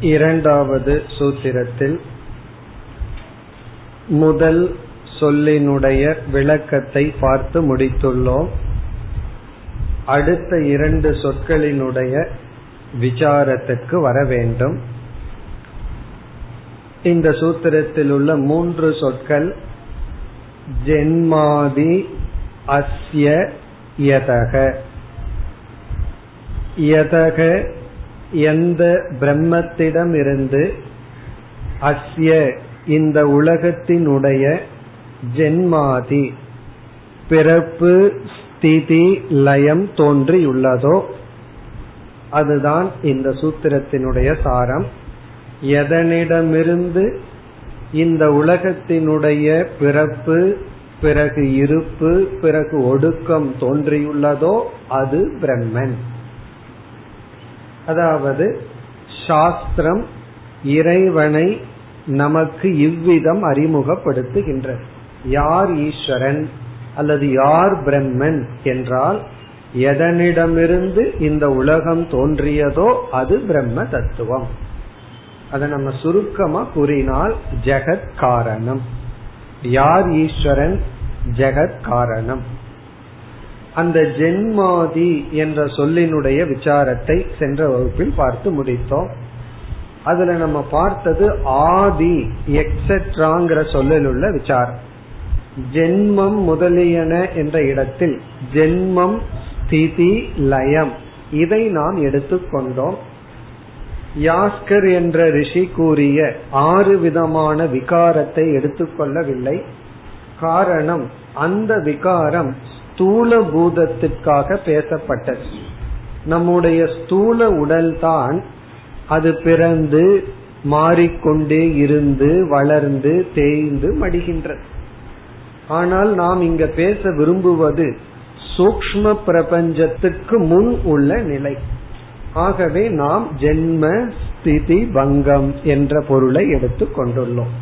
இரண்டாவது சூத்திரத்தில் முதல் சொல்லினுடைய விளக்கத்தை பார்த்து முடித்துள்ளோம். அடுத்த இரண்டு சொற்களினுடைய விசாரத்துக்கு வர வேண்டும். இந்த சூத்திரத்தில் உள்ள மூன்று சொற்கள் ஜென்மாதி அஸ்ய யதக. யதக எந்த பிரம்மத்திடமிருந்து அஸ்ய இந்த உலகத்தினுடைய ஜென்மாதி பிறப்பு ஸ்திதி லயம் தோன்றியுள்ளதோ அதுதான் இந்த சூத்திரத்தினுடைய சாரம். எதனிடமிருந்து இந்த உலகத்தினுடைய பிறப்பு பிறகு இருப்பு பிறகு ஒடுக்கம் தோன்றியுள்ளதோ அது பிரம்மன். அதாவது சாஸ்திரம் இறைவனை நமக்கு இவ்விதம் அறிமுகப்படுத்துகின்றது. யார் ஈஸ்வரன் அல்லது யார் பிரம்மன் என்றால் எதனிடமிருந்து இந்த உலகம் தோன்றியதோ அது பிரம்ம தத்துவம். அதை நம்ம சுருக்கமா கூறினால் ஜெகத் காரணம். யார் ஈஸ்வரன்? ஜெகத் காரணம். அந்த ஜென்மாதி என்ற சொல்லினுடைய விசாரத்தை சென்ற வகுப்பில் பார்த்து முடித்தோம். அதுல நம்ம பார்த்தது ஆதி எக்ஸெட்ராங்கிற சொல்லில் உள்ள விசாரம். ஜென்மம் முதலியன என்ற இடத்தில் ஜென்மம் ஸ்திதி லயம் இதை நாம் எடுத்துக்கொண்டோம் யாஸ்கர் என்ற ரிஷி கூறிய ஆறு விதமான விகாரத்தை எடுத்துக்கொள்ளவில்லை காரணம் அந்த விகாரம் ஸ்தூல பூதத்திற்காக பேசப்பட்டது. நம்முடைய ஸ்தூல உடல் தான் அது பிறந்து மாறிக்கொண்டே இருந்து வளர்ந்து தேய்ந்து மடிகின்றது. ஆனால் நாம் இங்க பேச விரும்புவது சூக்ம பிரபஞ்சத்துக்கு முன் உள்ள நிலை. ஆகவே நாம் ஜென்ம ஸ்திதி பங்கம் என்ற பொருளை எடுத்துக் கொண்டுள்ளோம்.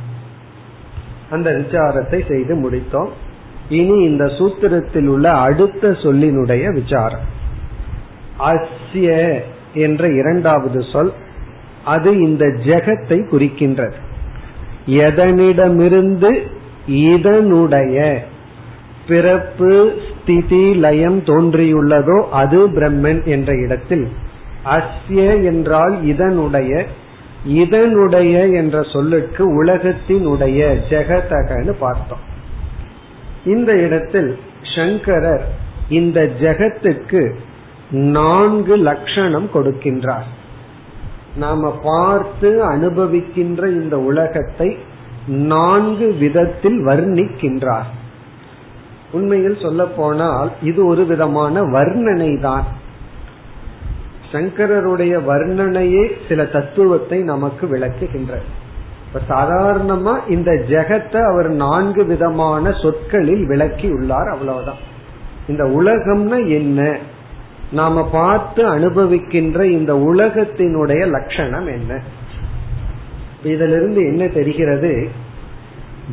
அந்த விசாரத்தை செய்து முடித்தோம். இனி இந்த சூத்திரத்தில் உள்ள அடுத்த சொல்லினுடைய விசாரம். அஸ்ய என்ற இரண்டாவது சொல் அது இந்த ஜெகத்தை குறிக்கின்றது. எதனிடமிருந்து இதனுடைய பிறப்பு ஸ்திதி லயம் தோன்றியுள்ளதோ அது பிரம்மன் என்ற இடத்தில். அஸ்ய என்றால் இதனுடைய இதனுடைய என்ற சொல்லுக்கு உலகத்தினுடைய ஜெகதகன்னு பார்த்தோம். இந்த இடத்தில் சங்கரர் இந்த ஜெகத்துக்கு நான்கு லட்சணம் கொடுக்கின்றார். நாம பார்த்து அனுபவிக்கின்ற இந்த உலகத்தை நான்கு விதத்தில் வர்ணிக்கின்றார். உண்மையில் சொல்ல போனால் இது ஒரு விதமான வர்ணனை தான் சங்கரருடைய வர்ணனையே சில தத்துவத்தை நமக்கு விளக்குகின்றது. இப்ப சாதாரணமா இந்த ஜெகத்தை அவர் நான்கு விதமான சொற்களில் விளக்கி உள்ளார் அவ்வளவுதான். இந்த உலகம்னா என்ன? நாம பார்த்து அனுபவிக்கின்ற இந்த உலகத்தினுடைய லட்சணம் என்ன? இதிலிருந்து என்ன தெரிகிறது?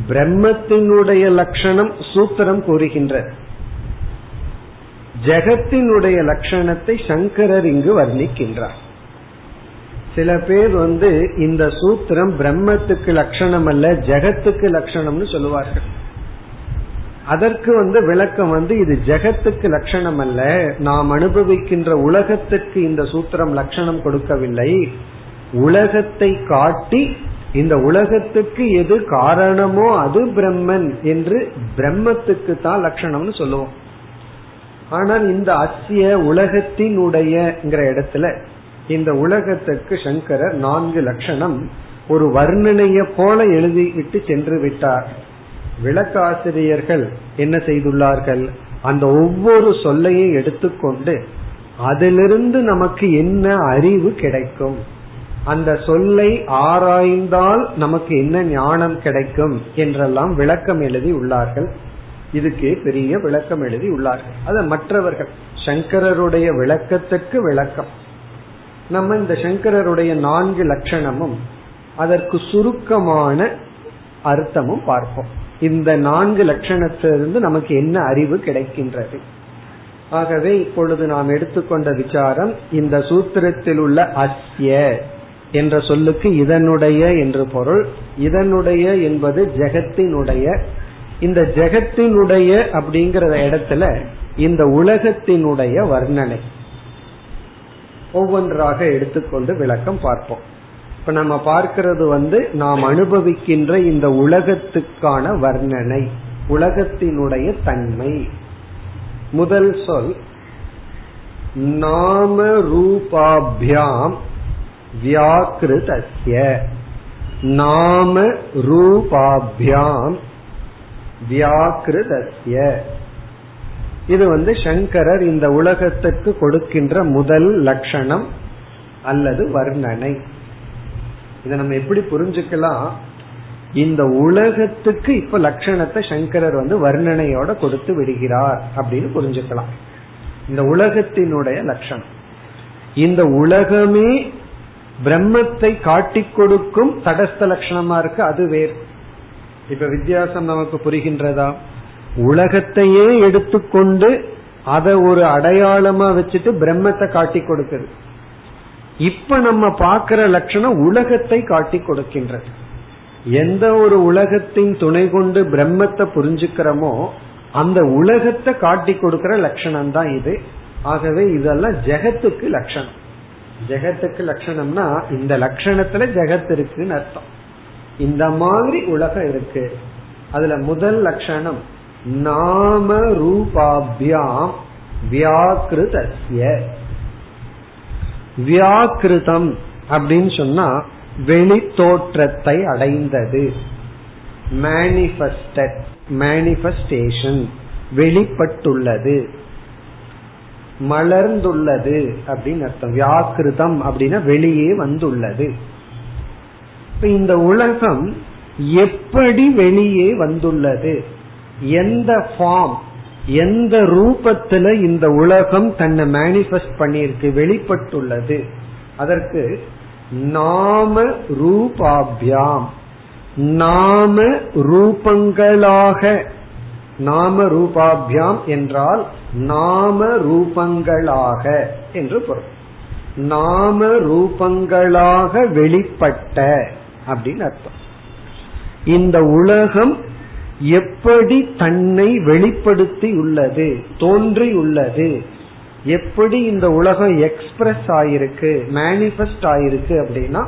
பிரம்மத்தினுடைய லட்சணம் சூத்திரம் கூறுகின்ற. ஜெகத்தினுடைய லட்சணத்தை சங்கரர் இங்கு வர்ணிக்கின்றார். சில பேர் வந்து இந்த சூத்திரம் பிரம்மத்துக்கு லட்சணம் அல்ல ஜெகத்துக்கு லட்சணம்னு சொல்லுவார்கள். அதற்கு வந்து விளக்கம் வந்து இது ஜெகத்துக்கு லட்சணம் அல்ல. நாம் அனுபவிக்கின்ற உலகத்துக்கு இந்த சூத்திரம் லட்சணம் கொடுக்கவில்லை. உலகத்தை காட்டி இந்த உலகத்துக்கு எது காரணமோ அது பிரம்மன் என்று பிரம்மத்துக்கு தான் லட்சணம்னு சொல்லுவோம். ஆனால் இந்த அசிய உலகத்தினுடையங்கிற இடத்துல இந்த உலகத்துக்கு சங்கரர் நான்கு லட்சணம் ஒரு வர்ணனைய போல எழுதிவிட்டு சென்று விட்டார். விளக்காசிரியர்கள் என்ன செய்துள்ளார்கள்? அந்த ஒவ்வொரு சொல்லையும் எடுத்துக்கொண்டு அதிலிருந்து நமக்கு என்ன அறிவு கிடைக்கும்? அந்த சொல்லை ஆராய்ந்தால் நமக்கு என்ன ஞானம் கிடைக்கும்? என்றெல்லாம் விளக்கம் எழுதி உள்ளார்கள். இதுக்கு பெரிய விளக்கம் எழுதி உள்ளார்கள். அது மற்றவர்கள் சங்கரருடைய விளக்கத்துக்கு விளக்கம். நம்ம இந்த சங்கரருடைய நான்கு லட்சணமும் அதற்கு சுருக்கமான அர்த்தமும் பார்ப்போம். இந்த நான்கு லட்சணத்திலிருந்து நமக்கு என்ன அறிவு கிடைக்கின்றது? ஆகவே இப்பொழுது நாம் எடுத்துக்கொண்ட விசாரம் இந்த சூத்திரத்தில் உள்ள அஸ்ய என்ற சொல்லுக்கு இதனுடைய என்று பொருள். இதனுடைய என்பது ஜெகத்தினுடைய. இந்த ஜெகத்தினுடைய அப்படிங்கிற இடத்துல இந்த உலகத்தினுடைய வர்ணனை. ஒவ்வொன்றாக எடுத்துக்கொண்டு விளக்கம் பார்ப்போம். இப்ப நம்ம பார்க்கிறது வந்து நாம் அனுபவிக்கின்ற இந்த உலகத்துக்கான வர்ணனை உலகத்தினுடைய தன்மை. முதல் சொல் நாம ரூபாபியாம் வியாக்கிருதஸ்ய நாம ரூபாபியாம் வியாக்கிருதஸ்ய இது வந்து சங்கரர் இந்த உலகத்துக்கு கொடுக்கின்ற முதல் லட்சணம் அல்லது வர்ணனை. இதை நம்ம எப்படி புரிஞ்சுக்கலாம்? இந்த உலகத்துக்கு இப்ப லட்சணத்தை சங்கரர் வந்து வர்ணனையோட கொடுத்து விடுகிறார் அப்படின்னு புரிஞ்சுக்கலாம். இந்த உலகத்தினுடைய லட்சணம். இந்த உலகமே பிரம்மத்தை காட்டி கொடுக்கும் தடஸ்த லட்சணமா இருக்கு அது வேறு. இப்ப வித்தியாசம் நமக்கு புரிகின்றதா? உலகத்தையே எடுத்துக்கொண்டு அதை ஒரு அடையாளமா வச்சுட்டு பிரம்மத்தை காட்டி கொடுக்குது இப்ப நம்ம பார்க்கிற லட்சணம் உலகத்தை காட்டி கொடுக்கின்றது. எந்த ஒரு உலகத்தின் துணை கொண்டு பிரம்மத்தை புரிஞ்சுக்கிறோமோ அந்த உலகத்தை காட்டி கொடுக்கிற லட்சணம் தான் இது. ஆகவே இதெல்லாம் ஜெகத்துக்கு லட்சணம். ஜெகத்துக்கு லட்சணம்னா இந்த லட்சணத்துல ஜெகத் இருக்குன்னு அர்த்தம். இந்த மாதிரி உலகம் இருக்கு. அதுல முதல் லட்சணம் நாம ரூபாபியாம் வியாக்கிருதஸ்ய வியாக்கிருதம் அப்படின்னு சொன்னா வெளி தோற்றத்தை அடைந்தது. மேனிபெஸ்டட் மேனிபெஸ்டேஷன் வெளிப்பட்டுள்ளது. மலர்ந்துள்ளது அப்படின்னு அர்த்தம். வியாக்கிருதம் அப்படின்னா வெளியே வந்துள்ளது. இந்த உலகம் எப்படி வெளியே வந்துள்ளது? எந்த ஃபார்ம் எந்த ரூபத்துல இந்த உலகம் தன்னை மேனிபெஸ்ட் பண்ணியிருக்கு வெளிப்பட்டுள்ளது. அதற்கு நாம ரூபாபியாம். நாம ரூபங்களாக நாம ரூபாபியாம் என்றால் நாம ரூபங்களாக என்று பொருள். நாம ரூபங்களாக வெளிப்பட்ட அப்படின்னு அர்த்தம். இந்த உலகம் எப்படி தன்னை வெளிப்படுத்தி உள்ளது தோன்றி உள்ளது எப்படி இந்த உலகம் எக்ஸ்பிரஸ் ஆயிருக்கு மேனிபெஸ்ட் ஆயிருக்கு அப்படின்னா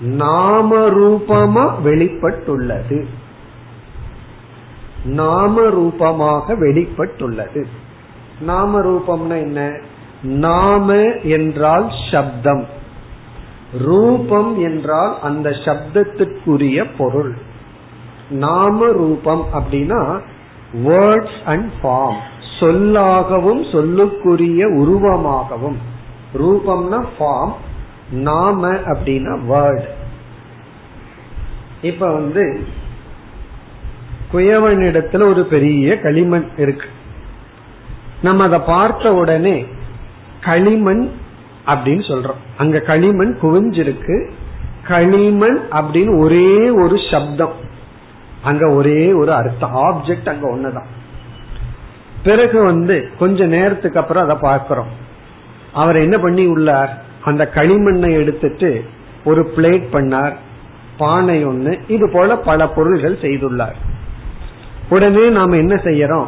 நாம ரூபமா வெளிப்பட்டுள்ளது. நாம ரூபமாக வெளிப்பட்டுள்ளது. நாம ரூபம்னா என்ன? நாம என்றால் சப்தம். ரூபம் என்றால் அந்த சப்தத்துக்குரிய பொருள். நாம ரூபம் அப்படின்னா வேர்ட்ஸ் அண்ட் ஃபார்ம் சொல்லாகவும் சொல்லுக்குரிய உருவமாகவும். ரூபம்னா ஃபார்ம் நாம அப்படின்னா வேர்ட் இப்ப வந்து குயவனிடத்துல ஒரு பெரிய களிமண் இருக்கு. நம்ம அதை பார்த்த உடனே களிமண் அப்படின்னு சொல்றோம். அங்க களிமண் குவிஞ்சிருக்கு. களிமண் அப்படின்னு ஒரே ஒரு சப்தம். அங்க ஒரே ஒரு அர்த்தம் ஆப்ஜெக்ட் அங்க ஒண்ணுதான். பிறகு வந்து கொஞ்ச நேரத்துக்கு அப்புறம் அதை பார்க்கிறோம். அவர் என்ன பண்ணி உள்ளார்? அந்த களிமண்ணை எடுத்துட்டு ஒரு பிளேட் பண்ணார். பானை ஒண்ணு. இது போல பல பொருள்கள் செய்துள்ளார். உடனே நாம என்ன செய்யறோம்?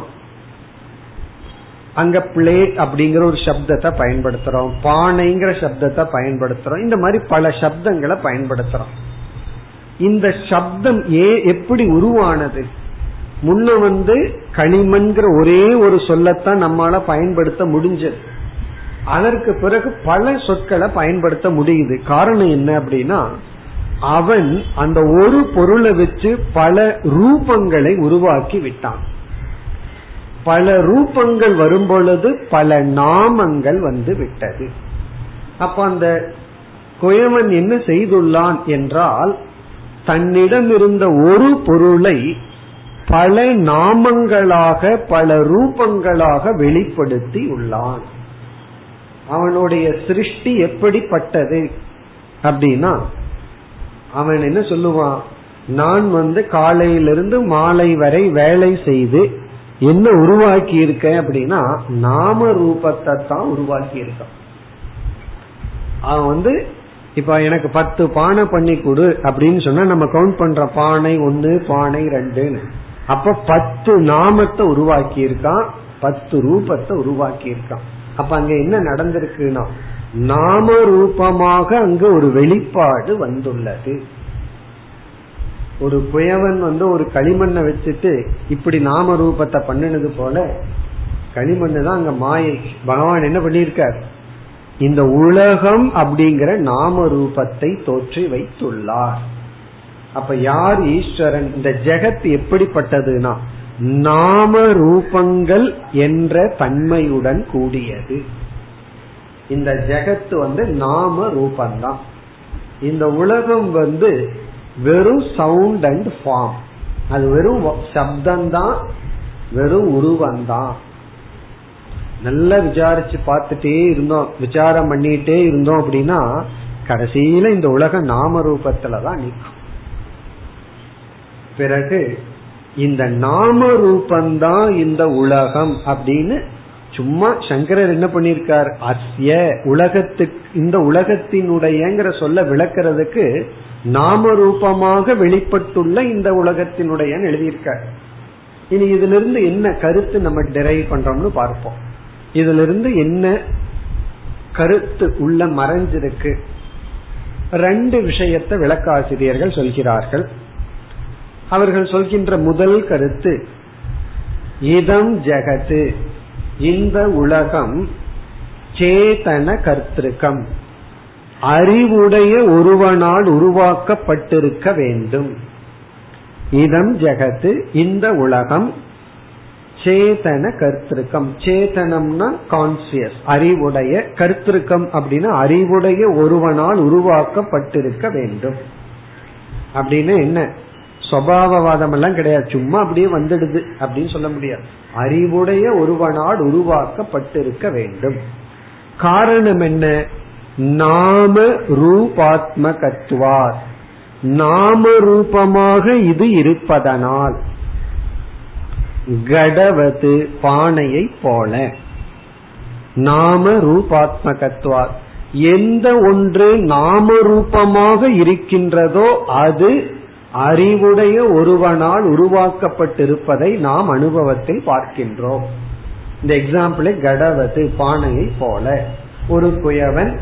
அங்க பிளேட் அப்படிங்கிற ஒரு சப்தத்தை பயன்படுத்துறோம். பானைங்கிற சப்தத்தை பயன்படுத்துறோம். இந்த மாதிரி பல சப்தங்களை பயன்படுத்துறோம். இந்த சப்தம் ஏ எப்படி உருவானது? முன்ன வந்து களிமண்கிற ஒரே ஒரு சொல்லத்தான் நம்மால பயன்படுத்த முடிஞ்சது. அதற்கு பிறகு பல சொற்களை பயன்படுத்த முடியுது. காரணம் என்ன அப்படின்னா அவன் அந்த ஒரு பொருளை வச்சு பல ரூபங்களை உருவாக்கி விட்டான். பல ரூபங்கள் வரும் பொழுது பல நாமங்கள் வந்து விட்டது. அப்ப அந்த குயவன் என்ன செய்துள்ளான் என்றால் தன்னிடம் இருந்த ஒரு பொருளை பல நாமங்களாக பல ரூபங்களாக வெளிப்படுத்தி உள்ளான். அவனுடைய சிருஷ்டி எப்படிப்பட்டது? அப்படின்னா அவன் என்ன சொல்லுவான்? நான் வந்து காலையிலிருந்து மாலை வரை வேலை செய்து என்ன உருவாக்கி இருக்கேன் அப்படின்னா நாம ரூபத்தை தான் உருவாக்கி இருக்கான் அவன் வந்து இப்ப எனக்கு பத்து பானை பண்ணி கொடு அப்படின்னு சொன்னா நம்ம கவுண்ட் பண்ற பானை ஒன்னு பானை ரெண்டுன்னு. அப்ப பத்து நாமத்தை உருவாக்கி இருக்கான் பத்து ரூபத்தை உருவாக்கி இருக்கான் அப்ப அங்க என்ன நடந்திருக்குன்னா நாம ரூபமாக அங்க ஒரு வெளிப்பாடு வந்துள்ளது. ஒரு குயவன் வந்து ஒரு களிமண்ணை வச்சுட்டு இப்படி நாம ரூபத்தை பண்ணினது போல களிமண் தான் அங்க மாயை. பகவான் என்ன பண்ணிருக்கார் இந்த உலகம் அப்படிங்கிற நாம ரூபத்தை தோற்றி வைத்துள்ளார். அப்ப யார் ஈஸ்வரன்? இந்த ஜெகத் எப்படிப்பட்டதுன்னா நாம ரூபங்கள் என்ற தன்மையுடன் கூடியது. இந்த ஜெகத்து வந்து நாம ரூபந்தான் இந்த உலகம் வந்து வெறும் சவுண்ட் அண்ட் ஃபார்ம் அது வெறும் சப்தம்தான் வெறும் உருவந்தான். நல்லா விசாரிச்சு பார்த்துட்டே இருந்தோம். விசாரம் பண்ணிட்டே இருந்தோம் அப்படின்னா கடைசியில இந்த உலக நாம ரூபத்துலதான் நிற்கும். பிறகு இந்த நாம ரூபந்தான் இந்த உலகம் அப்படின்னு சும்மா சங்கரர் என்ன பண்ணிருக்கார் அஸ்ய உலகத்துக்கு இந்த உலகத்தினுடையங்கிற சொல்ல விளக்கிறதுக்கு நாம ரூபமாக வெளிப்பட்டுள்ள இந்த உலகத்தினுடைய எழுதியிருக்கார். இனி இதுல இருந்து என்ன கருத்து நம்ம டிரைவ் பண்றோம்னு பார்ப்போம். இதுல இருந்து என்ன கருத்து உள்ள மறைஞ்சிருக்கு? ரெண்டு விஷயத்தை விளக்காசிரியர்கள் சொல்கிறார்கள். அவர்கள் சொல்கின்ற முதல் கருத்து இதம் ஜெகத்து இந்த உலகம் சேதன கர்த்திருக்கம். அறிவுடைய ஒருவனால் உருவாக்கப்பட்டிருக்க வேண்டும். இதம் ஜெகத்து இந்த உலகம் சேதன கர்த்திருக்கம். சேதனம்னா கான்சியஸ் அறிவுடைய கர்த்திருக்கம் அப்படின்னா அறிவுடைய ஒருவனால் உருவாக்கப்பட்டிருக்க வேண்டும். அப்படின்னு என்ன? சுவாவவாதம் எல்லாம் கிடையாது. சும்மா அப்படியே வந்துடுது அப்படின்னு சொல்ல முடியாது. அறிவுடைய ஒருவனால் உருவாக்கப்பட்டிருக்க வேண்டும். காரணம் என்ன? நாம ரூபாத்ம கத்துவார் நாம ரூபமாக இது இருப்பதனால். கடவது பானையை போல. நாம ரூபாத்மகத்வா எந்த ஒன்று நாம ரூபமாக இருக்கின்றதோ அது அறிவுடைய ஒருவனால் உருவாக்கப்பட்டிருப்பதை நாம் அனுபவத்தில் பார்க்கின்றோம். இந்த எக்ஸாம்பிளை கடவது பானையை போல. ஒரு குயவன்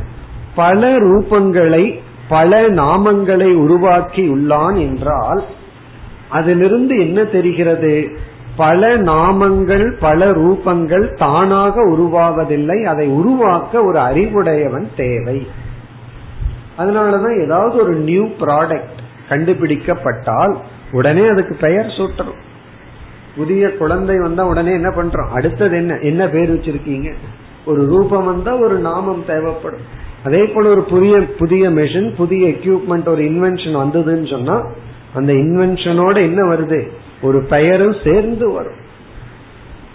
பல ரூபங்களை பல நாமங்களை உருவாக்கி உள்ளான் என்றால் அதிலிருந்து என்ன தெரிகிறது? பல நாமங்கள் பல ரூபங்கள் தானாக உருவாவதில்லை. அதை உருவாக்க ஒரு அறிவுடையவன் தேவை. அதனாலதான் ஏதாவது ஒரு நியூ ப்ராடக்ட் கண்டுபிடிக்கப்பட்டால் உடனே அதுக்கு பெயர் சூட்டுறோம் புதிய குழந்தை வந்தா உடனே என்ன பண்றோம்? அடுத்தது என்ன? என்ன பேர் வச்சிருக்கீங்க? ஒரு ரூபம் வந்தா ஒரு நாமம் தேவைப்படும். அதே போல ஒரு புதிய புதிய மெஷின் புதிய எக்யூப்மெண்ட் ஒரு இன்வென்ஷன் வந்ததுன்னு சொன்னா அந்த இன்வென்ஷனோட என்ன வருது? ஒரு பெயரும் சேர்ந்து வரும்.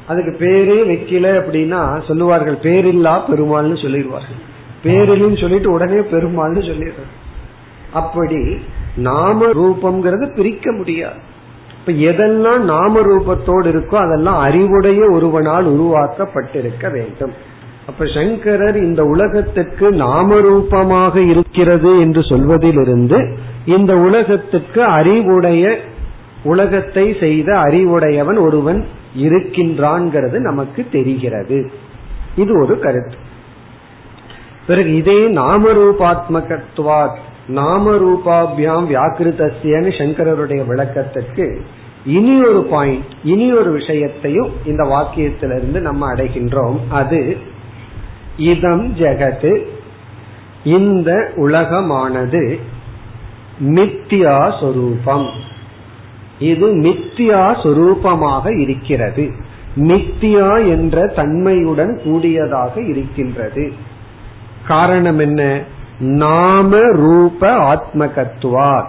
அதுக்கு பேரே வைக்கல அப்படின்னா சொல்லுவார்கள் பேரில்லா பெருமாள்னு சொல்லிடுவார்கள். பேரிலும் சொல்லிட்டு உடனே பெருமாள்னு சொல்லிடுறாங்க அப்படி நாம ரூபம்ங்கிறது பிரிக்க முடியாது. இப்ப எதெல்லாம் நாம ரூபத்தோடு இருக்கோ அதெல்லாம் அறிவுடைய ஒருவனால் உருவாக்கப்பட்டிருக்க வேண்டும். அப்ப சங்கரர் இந்த உலகத்துக்கு நாம ரூபமாக இருக்கிறது என்று சொல்வதிலிருந்து இந்த உலகத்துக்கு அறிவுடைய உலகத்தை செய்த அறிவுடையவன் ஒருவன் இருக்கின்றான்ங்கிறது நமக்கு தெரிகிறது. இது ஒரு கருத்து. பிறகு இதே நாமரூபாத்மகத்துவாத் நாமரூபாபியாம் வியாக்கிருத்தியன்னு சங்கரருடைய விளக்கத்திற்கு இனி ஒரு பாயிண்ட் இனி ஒரு விஷயத்தையும் இந்த வாக்கியத்திலிருந்து நம்ம அடைகின்றோம். அது இதம் ஜெகத்து இந்த உலகமானது மித்தியா சொரூபம் இது மித்தியா சொரூபமாக இருக்கிறது. மித்தியா என்ற தன்மையுடன் கூடியதாக இருக்கின்றது. காரணம் என்ன? நாம ரூப ஆத்மகத்துவா.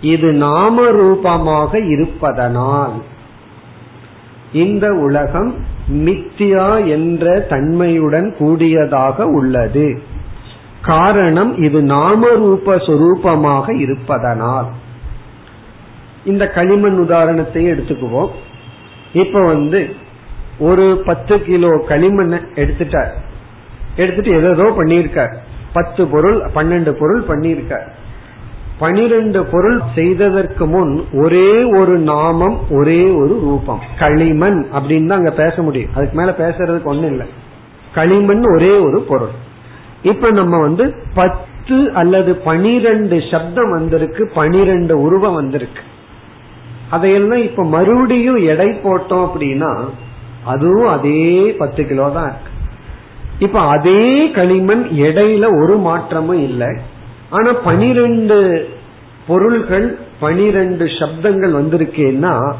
இது நாம ரூபமாக இருப்பதனால். இந்த உலகம் மித்தியா என்ற தன்மையுடன் கூடியதாக உள்ளது. காரணம் இது நாம ரூப சொரூபமாக இருப்பதனால். இந்த களிமண் உதாரணத்தையே எடுத்துக்குவோம். இப்ப வந்து ஒரு பத்து கிலோ களிமண் எடுத்துட்டார். எடுத்துட்டு ஏதோ பண்ணியிருக்கார். பத்து பொருள் பன்னெண்டு பொருள் பண்ணியிருக்கார். பனிரெண்டு பொருள் செய்ததற்கு முன் ஒரே ஒரு நாமம் ஒரே ஒரு ரூபம். களிமண் அப்படின்னு தான் அங்க பேச முடியும். அதுக்கு மேல பேசுறதுக்கு ஒண்ணு இல்லை. களிமண் ஒரே ஒரு பொருள். இப்ப நம்ம வந்து பத்து அல்லது பனிரெண்டு சப்தம் வந்திருக்கு பனிரெண்டு உருவம் வந்திருக்கு. அதையெல்லாம் இப்ப மறுபடியும் எடை போட்டோம் அப்படின்னா அதுவும் அதே பத்து கிலோ தான் இருக்கு. இப்ப அதே களிமண் எடையில ஒரு மாற்றமும் இல்லை. ஆனா பனிரெண்டு பொருள்கள் பனிரெண்டு சப்தங்கள் வந்திருக்கேன்னா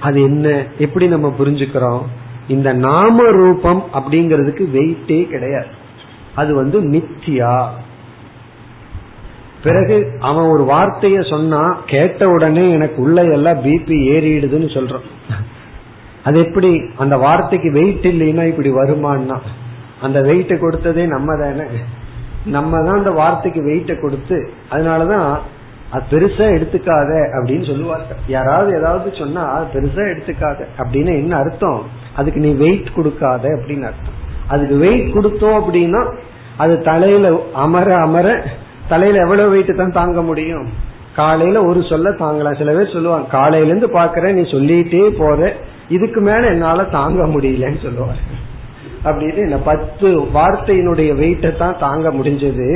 அது என்ன? எப்படி நம்ம புரிஞ்சுக்கிறோம்? இந்த நாம ரூபம் அப்படிங்கிறதுக்கு வெயிட்டே கிடையாது. அது வந்து மித்தியா. பிறகு அவன் ஒரு வார்த்தைய சொன்னா கேட்ட உடனே எனக்கு உள்ள எல்லாம் பிபி ஏறிடுதுன்னு சொல்றான். அது எப்படி? அந்த வார்த்தைக்கு வெயிட் இல்லைன்னா இப்படி வருமானா அந்த வெயிட்டை கொடுத்ததே நம்ம தானே நம்ம தான் அந்த வார்த்தைக்கு வெயிட்டை கொடுத்து அதனாலதான் அது பெருசா எடுத்துக்காத அப்படின்னு சொல்லுவாங்க யாராவது ஏதாவது சொன்னா அது பெருசா எடுத்துக்காத அப்படின்னு என்ன அர்த்தம்? அதுக்கு நீ வெயிட் கொடுக்காத அப்படின்னு அர்த்தம். அதுக்கு வெயிட் கொடுத்தோம் அப்படின்னா அது தலையில அமர அமர தலையில எவ்வளவு வெயிட் தான் தாங்க முடியும்? காலையில ஒரு சொல்ல தாங்கலாம் சில பேர் சொல்லுவாங்க காலையில இருந்து பாக்குற நீ சொல்லிட்டே போற. இதுக்கு மேல என்னால தாங்க முடியலன்னு சொல்லுவாரு அப்படின்னு என்ன பத்து வார்த்தையினுடைய வெயிட்டை தான் தாங்க முடிஞ்சது.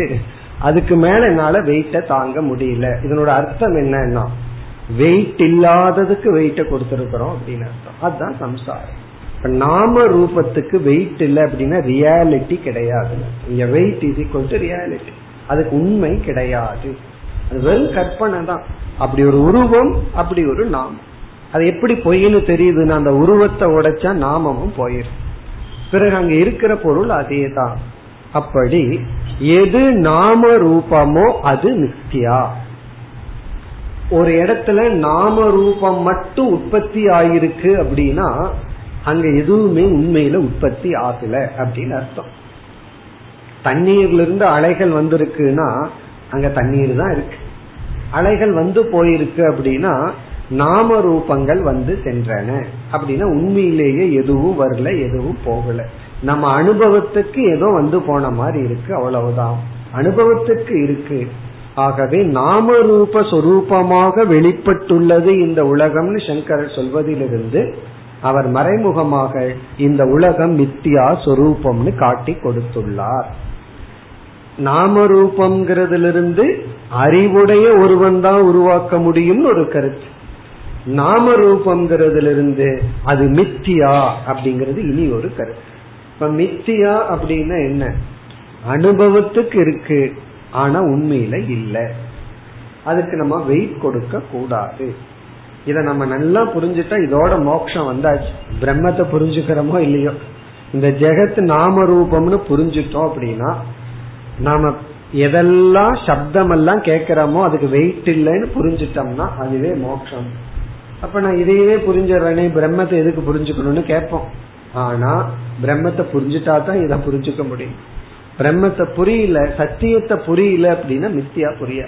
அதுக்கு மேல என்னால வெயிட்ட தாங்க முடியல. இதனோட அர்த்தம் என்னன்னா வெயிட் இல்லாததுக்கு வெயிட்ட கொடுத்திருக்கிறோம் அப்படின்னு அர்த்தம். அதுதான் சம்சாரம். இப்ப நாம ரூபத்துக்கு வெயிட் இல்லை அப்படின்னா ரியாலிட்டி கிடையாது இங்க வெயிட் இது கொஞ்சம் ரியாலிட்டி அதுக்கு உண்மை கிடையாது. அது வெறும் கற்பனை தான். அப்படி ஒரு உருவம் அப்படி ஒரு நாமம் அது எப்படி பொய்னு தெரியுதுன்னா அந்த உருவத்தை உடைச்சா நாமமும் போயிடும் பிறகு அங்க இருக்கிற பொருள் அதே தான் அப்படி எது நாம ரூபமோ அது நித்தியா ஒரு இடத்துல நாம ரூபம் மட்டும் உற்பத்தி ஆயிருக்கு அப்படின்னா அங்க எதுவுமே உண்மையில உற்பத்தி ஆகல அப்படின்னு அர்த்தம். தண்ணீர்ல இருந்து அலைகள் வந்திருக்குன்னா அங்க தண்ணீர் தான் இருக்கு. அலைகள் வந்து போயிருக்கு அப்படின்னா நாம ரூபங்கள் வந்து சென்றன. அப்படின்னா உண்மையிலேயே எதுவும் வரல எதுவும் போகல. நம்ம அனுபவத்துக்கு ஏதோ வந்து போன மாதிரி இருக்கு அவ்வளவுதான். அனுபவத்துக்கு இருக்கு. ஆகவே நாம ரூப சொரூபமாக வெளிப்பட்டுள்ளது இந்த உலகம்னு சங்கரர் சொல்வதிலிருந்து அவர் மறைமுகமாக இந்த உலகம் மித்தியா சொரூபம்னு காட்டி கொடுத்துள்ளார். நாம ரூபம்ங்கிறதுலிருந்து அறிவுடைய ஒருவன் தான் உருவாக்க முடியும்னு ஒரு கருத்து. நாம ரூபம்ங்கிறதுலிருந்து அது மித்தியா அப்படிங்கிறது இனி ஒரு கருத்து. இப்ப மித்தியா அப்படின்னா என்ன? அனுபவத்துக்கு இருக்கு ஆனா உண்மையில இல்லை. அதுக்கு நம்ம வெயிட் கொடுக்க கூடாது. இத நம்ம நல்லா புரிஞ்சுட்டா இதோட மோட்சம் வந்தாச்சு. பிரம்மத்தை புரிஞ்சுக்கிறோமோ இல்லையோ? இந்த ஜெகத் நாம ரூபம்னு புரிஞ்சுட்டோம் அப்படின்னா நாம எதெல்லாம் சப்தம் எல்லாம் கேட்கிறோமோ அதுக்கு வெயிட் இல்லைன்னு புரிஞ்சுட்டோம்னா அதுவே மோட்சம். அப்ப நான் இதையே புரிஞ்சிடறேனே பிரம்மத்தை எதுக்கு புரிஞ்சுக்கணும்னு கேட்போம். ஆனா பிரம்மத்தை புரிஞ்சுட்டா தான் இதை புரிஞ்சுக்க முடியும். பிரம்மத்தை புரியல சத்தியத்தை புரியல அப்படின்னா மித்தியா புரிய.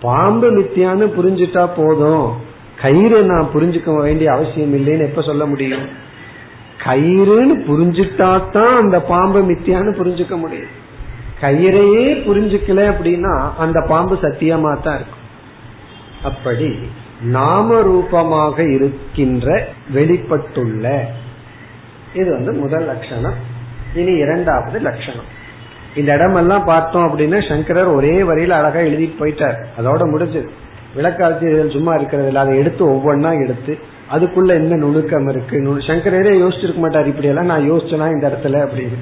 பாம்பு மித்தியான்னு புரிஞ்சுட்டா போதும். கயிறு நான் புரிஞ்சுக்க வேண்டிய அவசியம் இல்லைன்னு எப்ப சொல்ல முடியும்? கயிறுன்னு புரிஞ்சுட்டா தான் அந்த பாம்பு மித்தியான்னு புரிஞ்சுக்க முடியும். கயிறையே புரிஞ்சுக்கல அப்படின்னா அந்த பாம்பு சத்தியமா தான் இருக்கும். அப்படி நாம ரூபமாக இருக்கின்ற வெளிப்பட்டுள்ள இது வந்து முதல் லட்சணம். இனி இரண்டாவது லட்சணம். இந்த இடமெல்லாம் பார்த்தோம் அப்படின்னா சங்கரர் ஒரே வரியில அழகா எழுதிட்டு போயிட்டார். அதோட முடிஞ்சது. விளக்காட்சியர்கள் சும்மா இருக்கிறதுல அதை எடுத்து ஒவ்வொன்னா எடுத்து அதுக்குள்ள என்ன நுணுக்கம் இருக்கு? சங்கரரே யோசிச்சிருக்க மாட்டார். இப்படி எல்லாம் நான் யோசிச்சனா இந்த இடத்துல அப்படின்னு.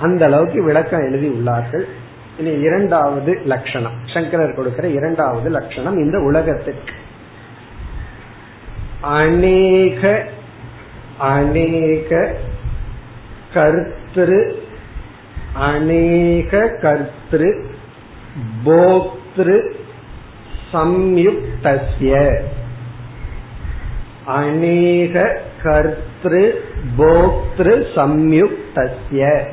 அந்த அளவுக்கு விளக்கம் எழுதி உள்ளார்கள். இனி இரண்டாவது லட்சணம். சங்கரர் கொடுக்கிற இரண்டாவது லட்சணம் இந்த உலகத்திற்கு அநேக அநேக கர்த்திரு அநேக கர்த்திரு போக்திரு சம்யுக்தஸ்ய. அநேக கர்த்திரு போக்திரு சம்யுக்தஸ்ய.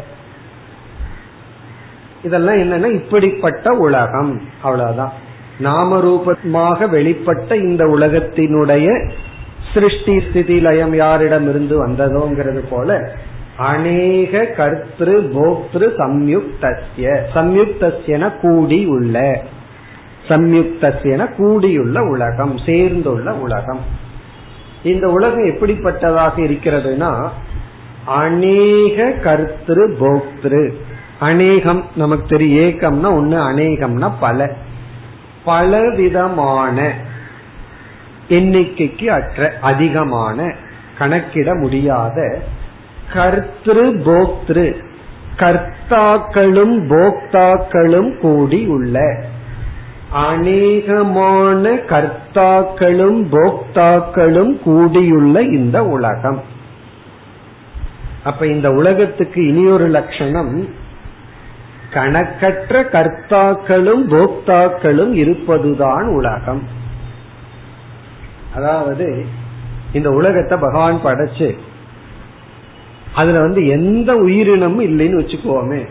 இதெல்லாம் என்னன்னா இப்படிப்பட்ட உலகம். அவ்வளவுதான். நாமரூபமாக வெளிப்பட்ட இந்த உலகத்தினுடைய சிருஷ்டி ஸ்திதி லயம் யாரிடம் இருந்து வந்ததோங்கிறது போல அநேக கர்த்திரு போக்திரு சம்யுக்தஸ்ய. சம்யுக்தஸ்யன கூடி உள்ள. சம்யுக்தஸ்யன கூடியுள்ள உலகம் சேர்ந்துள்ள உலகம். இந்த உலகம் எப்படிப்பட்டதாக இருக்கிறதுனா அநேக கர்த்திரு போக்திரு அநேகம் நமக்கு தெரியும். ஏக்கம்னா ஒண்ணு அநேகம்னா பல. பலவிதமான எண்ணிக்கைக்கு அற்ற அதிகமான கணக்கிட முடியாத கர்த்திரு போக்திரு கர்த்தாக்களும் போக்தாக்களும் கூடி உள்ள அநேகமான கர்த்தாக்களும் போக்தாக்களும் கூடியுள்ள இந்த உலகம். அப்ப இந்த உலகத்துக்கு இனியொரு லட்சணம் கணக்கற்ற கர்த்தாக்களும் போக்தாக்களும் இருப்பதுதான் உலகம். அதாவது இந்த உலகத்தை பகவான் படைச்சு அதுல வந்து எந்த உயிரினமும் இல்லைன்னு வச்சுக்கோமே.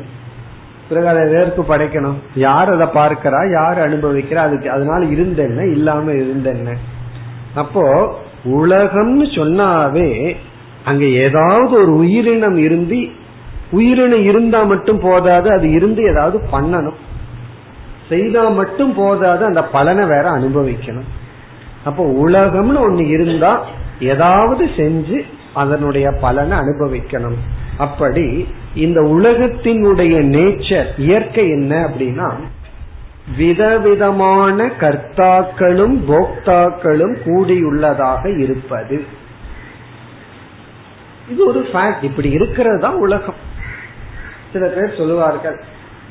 பிறகு அதை எதற்கு படைக்கணும். யார் அதை பார்க்கிறா யார் அனுபவிக்கிறா அதுக்கு அதனால இருந்த என்ன இல்லாம இருந்த என்ன அப்போ உலகம்னு சொன்னாவே அங்க ஏதாவது ஒரு உயிரினம் இருந்து உயிரினம் இருந்தா மட்டும் போதாது அது இருந்து ஏதாவது பண்ணணும். செய்தா மட்டும் போதாது அந்த பலனை வேற அனுபவிக்கணும். அப்போ உலகம்னு ஒண்ணு இருந்தா ஏதாவது செஞ்சு அதனுடைய பலனை அனுபவிக்கணும். அப்படி இந்த உலகத்தினுடைய நேச்சர் இயற்கை என்ன அப்படின்னா விதவிதமான கர்த்தாக்களும் போக்தாக்களும் கூடியுள்ளதாக இருப்பது. இது ஒரு ஃபேக்ட் இப்படி இருக்கிறது தான் உலகம். சில பேர் சொல்லுவார்கள்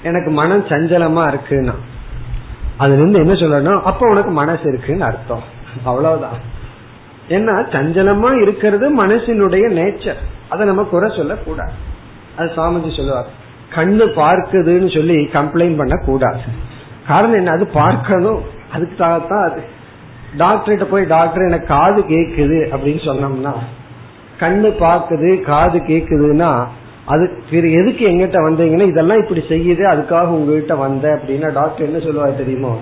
எனக்கு மனம் சஞ்சலமா இருக்குன்னா. அதுல இருந்து என்ன சொல்லணும் அப்ப உனக்கு மனசு இருக்குன்னு அர்த்தம். அவ்வளவுதான். ஏன்னா சஞ்சலமா இருக்கிறது மனசினுடைய நேச்சர். அதை நம்ம குறை சொல்லக்கூடாது. அது சாமிஜி சொல்லுவார். கண்ணு பார்க்குதுன்னு சொல்லி கம்ப்ளைண்ட் பண்ண கூடாது காரணம் என்ன? அது பார்க்கணும். அதுக்காகத்தான் அது. டாக்டர்கிட்ட போய் டாக்டர் எனக்கு காது கேக்குது அப்படின்னு சொன்னோம்னா கண்ணு பார்க்குது காது கேக்குதுன்னா அது எதுக்கு எங்கிட்ட வந்தீங்கன்னா இதெல்லாம் இப்படி செய்யுது அதுக்காக உங்ககிட்ட வந்த அப்படின்னா டாக்டர் என்ன சொல்லுவார் தெரியுமோ?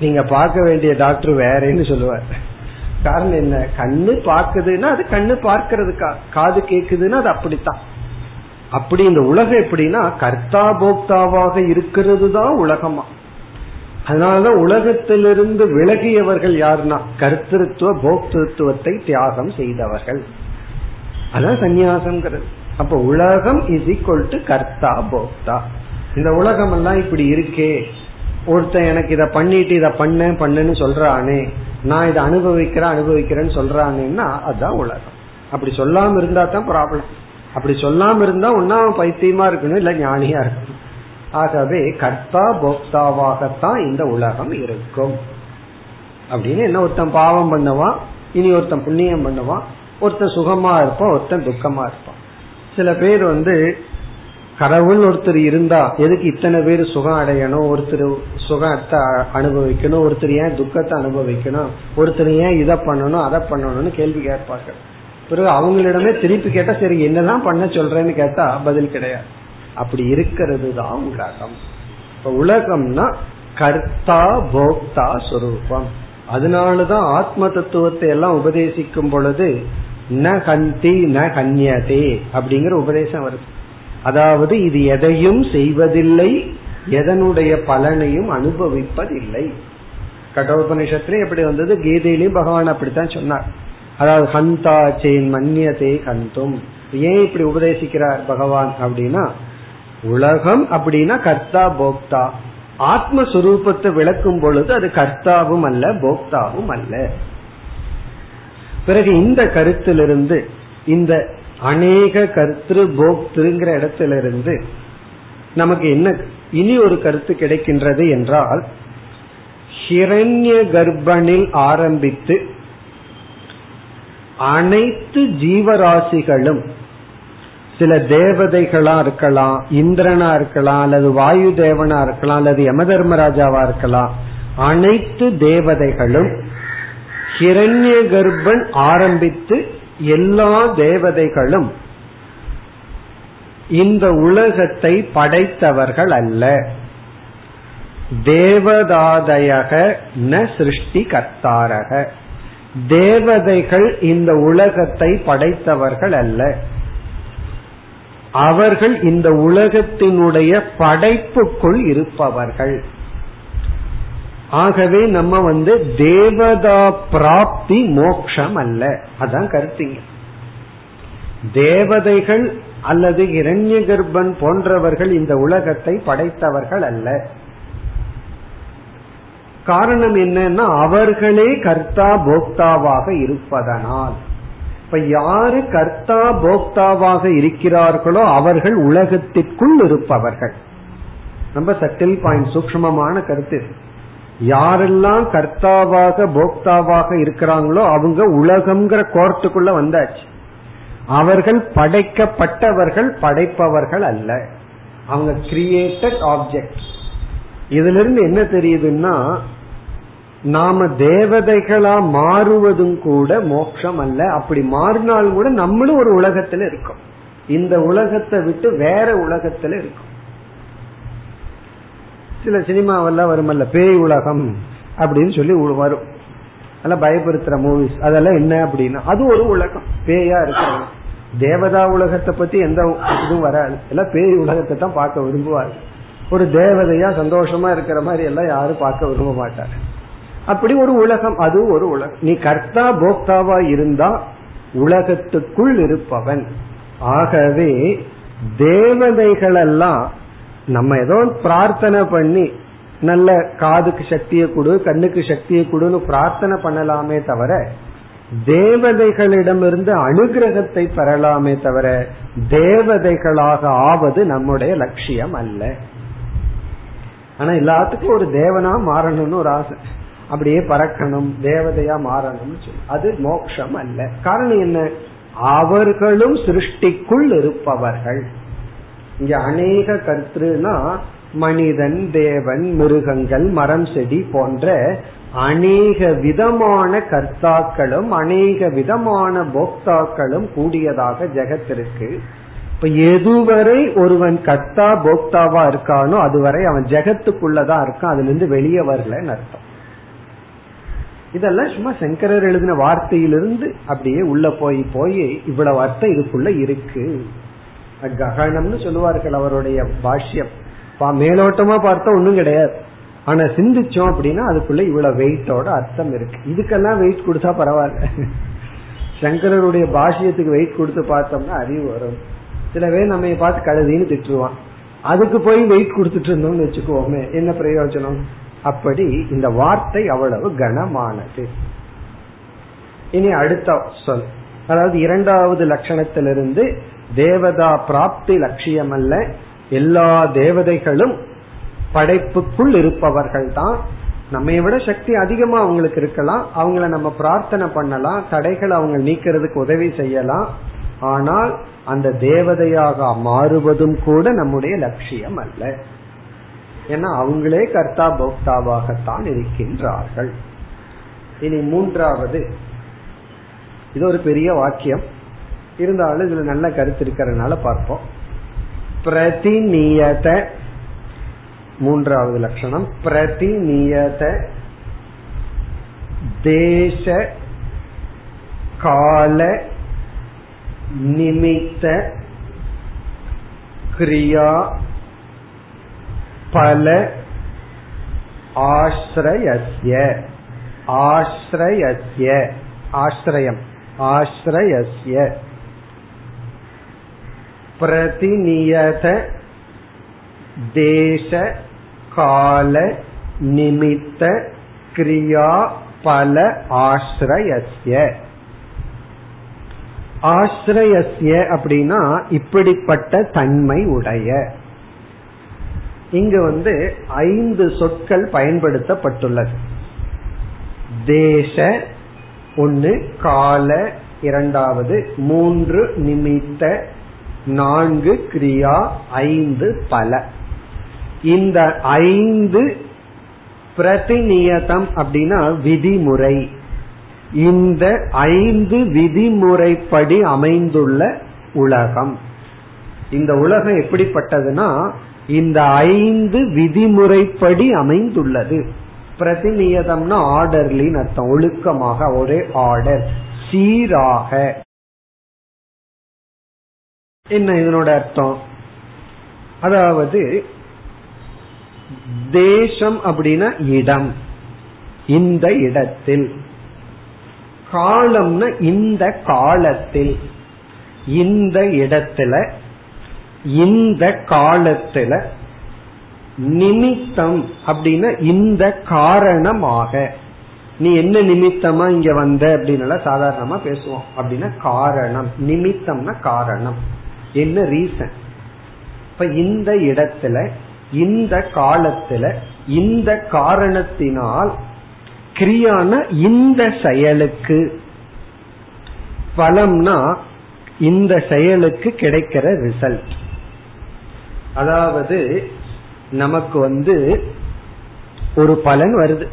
நீங்க பார்க்க வேண்டிய டாக்டர் வேறேன்னு சொல்லுவார். காரணம் என்ன? கண்ணு பார்க்குதுன்னா அது கண்ணு பார்க்கறதுக்கா காது கேக்குதுன்னா அது அப்படித்தான். அப்படி இந்த உலகம் எப்படின்னா கர்த்தா போக்தாவாக இருக்கிறது தான் உலகமா. அதனாலதான் உலகத்திலிருந்து விலகியவர்கள் யாருன்னா கர்த்திருத்துவ போக்திருத்துவத்தை தியாகம் செய்தவர்கள். அதான் சந்நியாசம்ங்கிறது. அப்ப உலகம் இஸ் ஈக்வல் டு கர்த்தா போக்தா. இந்த உலகம் எல்லாம் இப்படி இருக்கே. ஒருத்தன் எனக்கு இதை பண்ணிட்டு இதை பண்ண பண்ணுன்னு சொல்றானே. நான் இதை அனுபவிக்கிறேன் அனுபவிக்கிறேன்னு சொல்றானேன்னா அதுதான் உலகம். அப்படி சொல்லாம இருந்தா தான் ப்ராப்ளம் அப்படி சொல்லாம இருந்தா ஒன்னா பைத்தியமா இருக்கணும் இல்ல ஞானியா இருக்கணும். ஆகவே கர்த்தா போக்தாவாகத்தான் இந்த உலகம் இருக்கும். அப்படின்னு என்ன ஒருத்தன் பாவம் பண்ணுவான் இனி ஒருத்தன் புண்ணியம் பண்ணுவான் ஒருத்தன் சுகமா இருப்பான் ஒருத்தன் துக்கமா இருப்பான். சில பேர் வந்து கடவுள் ஒருத்தர் இருந்தா எதுக்கு இத்தனை பேர் சுகம் அடையணும்? ஒருத்தர் சுகத்தை அனுபவிக்கணும். ஒருத்தர் ஏன் துக்கத்தை அனுபவிக்கணும்? ஒருத்தர் ஏன் இதை பண்ணணும் அதை பண்ணணும்னு கேள்வி கேட்பார்கள். பிறகு அவங்களிடமே திருப்பி கேட்டா சரி என்னதான் பண்ண சொல்றேன்னு கேட்டா பதில் கிடையாது. அப்படி இருக்கிறது தான் உலகம். இப்ப உலகம்னா கர்த்தா போக்தா சுரூபம். அதனாலதான் ஆத்ம தத்துவத்தை எல்லாம் உபதேசிக்கும் பொழுது ந கந்தி ந ஹன்யதே அப்படிங்கிற உபதேசம் வருது. அதாவது இது எதையும் செய்வதில்லை எதனுடைய பலனையும் அனுபவிப்பதில்லை. கடோபனிஷத்துல எப்படி வந்தது? கீதையிலையும் பகவான் அப்படித்தான் சொன்னார். அதாவது ஹந்தா சேன் மன்னியதே கந்தும். ஏன் இப்படி உபதேசிக்கிறார் பகவான் அப்படின்னா உலகம் அப்படின்னா கர்த்தா போக்தா. ஆத்மஸ்வரூபத்தை விளக்கும் பொழுது அது கர்த்தாவும் அல்ல போக்தாவும் அல்ல. பிறகு இந்த கருத்திலிருந்து இந்த அநேக கருத்து போக்திருங்கிற இடத்திலிருந்து நமக்கு என்ன இனி ஒரு கருத்து கிடைக்கின்றது என்றால் ஹிரண்ய கர்ப்பனில் ஆரம்பித்து அனைத்து ஜீவராசிகளும் சில தேவதைகளா இருக்கலாம் இந்திரனா இருக்கலாம் அல்லது வாயு தேவனா இருக்கலாம் அல்லது யம தர்மராஜாவா இருக்கலாம் அனைத்து தேவதைகளும் ஹிரண்ய கர்ப்பன் ஆரம்பித்து எல்லா தேவதைகளும் இந்த உலகத்தை படைத்தவர்கள் அல்ல. தேவதாதயக ந சிருஷ்டி கர்த்தாரக தேவதைகள் இந்த உலகத்தை படைத்தவர்கள் அல்ல. அவர்கள் இந்த உலகத்தினுடைய படைப்புக்குள் இருப்பவர்கள். ஆகவே நம்ம வந்து தேவதா பிராப்தி மோக்ஷம் அல்ல அதான் கருத்திங்க. தேவதைகள் அல்லது இரண்ய கர்ப்பன் போன்றவர்கள் இந்த உலகத்தை படைத்தவர்கள் அல்ல. காரணம் என்னன்னா அவர்களே கர்த்தா போக்தாவாக இருப்பதனால். இப்ப யாரு கர்த்தா போக்தாவாக இருக்கிறார்களோ அவர்கள் உலகத்திற்குள் இருப்பவர்கள். ரொம்ப சட்டில் பாயிண்ட் சூக்மமான கருத்து யாரெல்லாம் கர்த்தாவாக போக்தாவாக இருக்கிறாங்களோ அவங்க உலகம்ங்கிற கோர்ட்டுக்குள்ள வந்தாச்சு. அவர்கள் படைக்கப்பட்டவர்கள் படைப்பவர்கள் அல்ல. அவங்க கிரியேட்டட் ஆப்ஜெக்ட் இதுல இருந்து என்ன தெரியுதுன்னா நாம தேவதைகளா மாறுவதும் கூட மோட்சம் அல்ல. அப்படி மாறினாலும் கூட நம்மளும் ஒரு உலகத்துல இருக்கோம். இந்த உலகத்தை விட்டு வேற உலகத்துல இருக்கும். சில சினிமாவெல்லாம் வருமல்ல பேய் உலகம் அப்படின்னு சொல்லி வரும். அதெல்லாம் பயப்படுத்துற மூவிஸ் அதெல்லாம் என்ன அப்படின்னா அது ஒரு உலகம். பேயா இருக்கிறது. தேவதா உலகத்தை பத்தி எந்த இதுவும் வராது. எல்லாம் பேய் உலகத்தை தான் பார்க்க விரும்புவாங்க ஒரு தேவதையா சந்தோஷமா இருக்கிற மாதிரி எல்லாம் யாரும் பார்க்க விரும்ப மாட்டாங்க அப்படி ஒரு உலகம் அது ஒரு உலகம். நீ கர்த்தா போக்தாவா இருந்தா உலகத்துக்குள் இருப்பவன். ஆகவே தேவதைகள் எல்லாம் நம்ம ஏதோ பிரார்த்தனை பண்ணி நல்ல காதுக்கு சக்தியை கொடு கண்ணுக்கு சக்தியை கொடுன்னு பிரார்த்தனை பண்ணலாமே தவிர தேவதைகளிடமிருந்து அனுகிரகத்தை பெறலாமே தவிர தேவதைகளாக ஆவது நம்முடைய லட்சியம் அல்ல. ஆனா எல்லாத்துக்கும் ஒரு தேவனா மாறணும்னு ஒரு ஆசை. அப்படியே பறக்கணும் தேவதையா மாறணும்னு சொல்லி. அது மோக்ஷம் அல்ல. காரணம் என்ன? அவர்களும் சிருஷ்டிக்குள் இருப்பவர்கள். இங்க அநேக கர்த்தனா மனிதன் தேவன் மிருகங்கள் மரம் செடி போன்ற அநேக விதமான கர்த்தாக்களும் அநேக விதமான போக்தாக்களும் கூடியதாக ஜெகத்திற்கு இப்ப எதுவரை ஒருவன் கர்த்தா போக்தாவா இருக்கானோ அதுவரை அவன் ஜெகத்துக்குள்ளதான் இருக்கான். அதுல இருந்து வெளியே வரலன்னு அர்த்தம். இதெல்லாம் சும்மா சங்கரர் எழுதின வார்த்தையிலிருந்து அப்படியே உள்ள போய் போய் இவ்வளவு அர்த்தம் இதுக்குள்ள இருக்கு. ககனம்னு சொல்லுவார்கள் அவருடைய பாஷ்யம். மேலோட்டமா பார்த்தா ஒண்ணும் கிடையாது. ஆனா சிந்திச்சோம் அப்படின்னா அதுக்குள்ள இவ்வளவு வெயிட்டோட அர்த்தம் இருக்கு. இதுக்கெல்லாம் வெயிட் கொடுத்தா பரவாயில்ல. சங்கரருடைய பாஷ்யத்துக்கு வெயிட் கொடுத்து பார்த்தோம்னா அறிவு வரும். சில பேர் நம்ம பார்த்து கழுதின்னு திட்டுருவான் அதுக்கு போய் வெயிட் கொடுத்துட்டு இருந்தோம்னு வச்சுக்கோமே என்ன பிரயோஜனம்? அப்படி இந்த வார்த்தை அவ்வளவு கனமானது. இனி அடுத்த சொல். அதாவது இரண்டாவது லட்சணத்திலிருந்து தேவதா பிராப்தி லட்சியம் அல்ல எல்லா தேவதைகளும் படைப்புக்குள் இருப்பவர்கள் தான் நம்மை விட சக்தி அதிகமா அவங்களுக்கு இருக்கலாம். அவங்கள நம்ம பிரார்த்தனை பண்ணலாம். தடைகளை அவங்க நீக்கிறதுக்கு உதவி செய்யலாம். ஆனால் அந்த தேவதையாக மாறுவதும் கூட நம்முடைய லட்சியம் அல்ல ஏன்னா அவங்களே கர்த்தா போக்தாவாகத்தான் இருக்கின்றார்கள். இனி மூன்றாவது. இது ஒரு பெரிய வாக்கியம். இருந்தாலும் இதுல நல்ல கருத்து இருக்கிறதுனால பார்ப்போம். பிரதிநியத மூன்றாவது லட்சணம். பிரதிநியத தேச கால நிமித்த கிரியா பல ஆசிரயஸ்ய. ஆசிரயஸ்ய. ஆசிரயம். ஆசிரயஸ்ய. பிரதிநியத தேச கால நிமித்த கிரியா பல ஆசிரயஸ்ய. ஆசிரயஸ்ய அப்படின்னா இப்படிப்பட்ட தன்மை உடைய. இங்கு வந்து ஐந்து சொற்கள் பயன்படுத்தப்பட்டுள்ளது. தேச ஒன்று கால இரண்டாவது மூன்று நிமித்த நான்கு கிரியா ஐந்து பல. இந்த ஐந்து பிரதிநியதம் அப்படின்னா விதிமுறை. இந்த ஐந்து விதிமுறைப்படி அமைந்துள்ள உலகம். இந்த உலகம் எப்படிப்பட்டதுன்னா இந்த ஐந்து விதிமுறைப்படி அமைந்துள்ளது. பிரதிநியதம்னா ஆர்டர்லின்னு அர்த்தம் ஒழுக்கமாக ஒரே ஆர்டர் சீராக. என்ன இதனோட அர்த்தம்? அதாவது தேசம் அப்படின்னா இடம். இந்த இடத்தில். காலம்னா இந்த காலத்தில். இந்த இடத்துல இந்த காலத்துல. நிமித்தம் அப்படின்னா இந்த காரணமாக. நீ என்ன நிமித்தமா இங்க வந்த அப்படின்னு சாதாரணமா பேசுவோம். அப்படின்னா காரணம். நிமித்தம்னா காரணம். என்ன ரீசன் இப்ப இந்த இடத்துல இந்த காலத்துல இந்த காரணத்தினால் கிரியான இந்த செயலுக்கு பலம்னா இந்த செயலுக்கு கிடைக்கிற ரிசல்ட் அதாவது நமக்கு வந்து ஒரு பலன் வருது.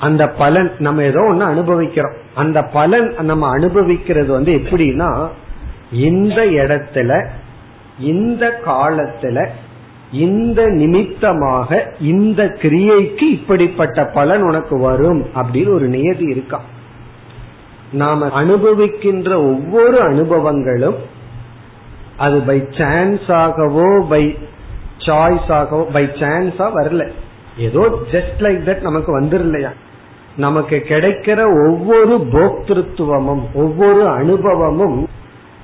அந்த பலன் நம்ம ஏதோ ஒன்னு அனுபவிக்கிறோம். அந்த பலன் நம்ம அனுபவிக்கிறது வந்து எப்படின்னா இந்த இடத்துல இந்த காலத்துல இந்த நிமித்தமாக இந்த கிரியைக்கு இப்படிப்பட்ட பலன் உனக்கு வரும் அப்படின்னு ஒரு நியதி இருக்கான் நாம அனுபவிக்கின்ற ஒவ்வொரு அனுபவங்களும் அது பை சான்ஸ் ஆகவோ பை சாய்ஸ் ஆகவோ பை சான்ஸா வரல. ஏதோ ஜஸ்ட் லைக் தட் நமக்கு வந்துடலையா நமக்கு கிடைக்கிற ஒவ்வொரு போக்திருத்துவமும் ஒவ்வொரு அனுபவமும்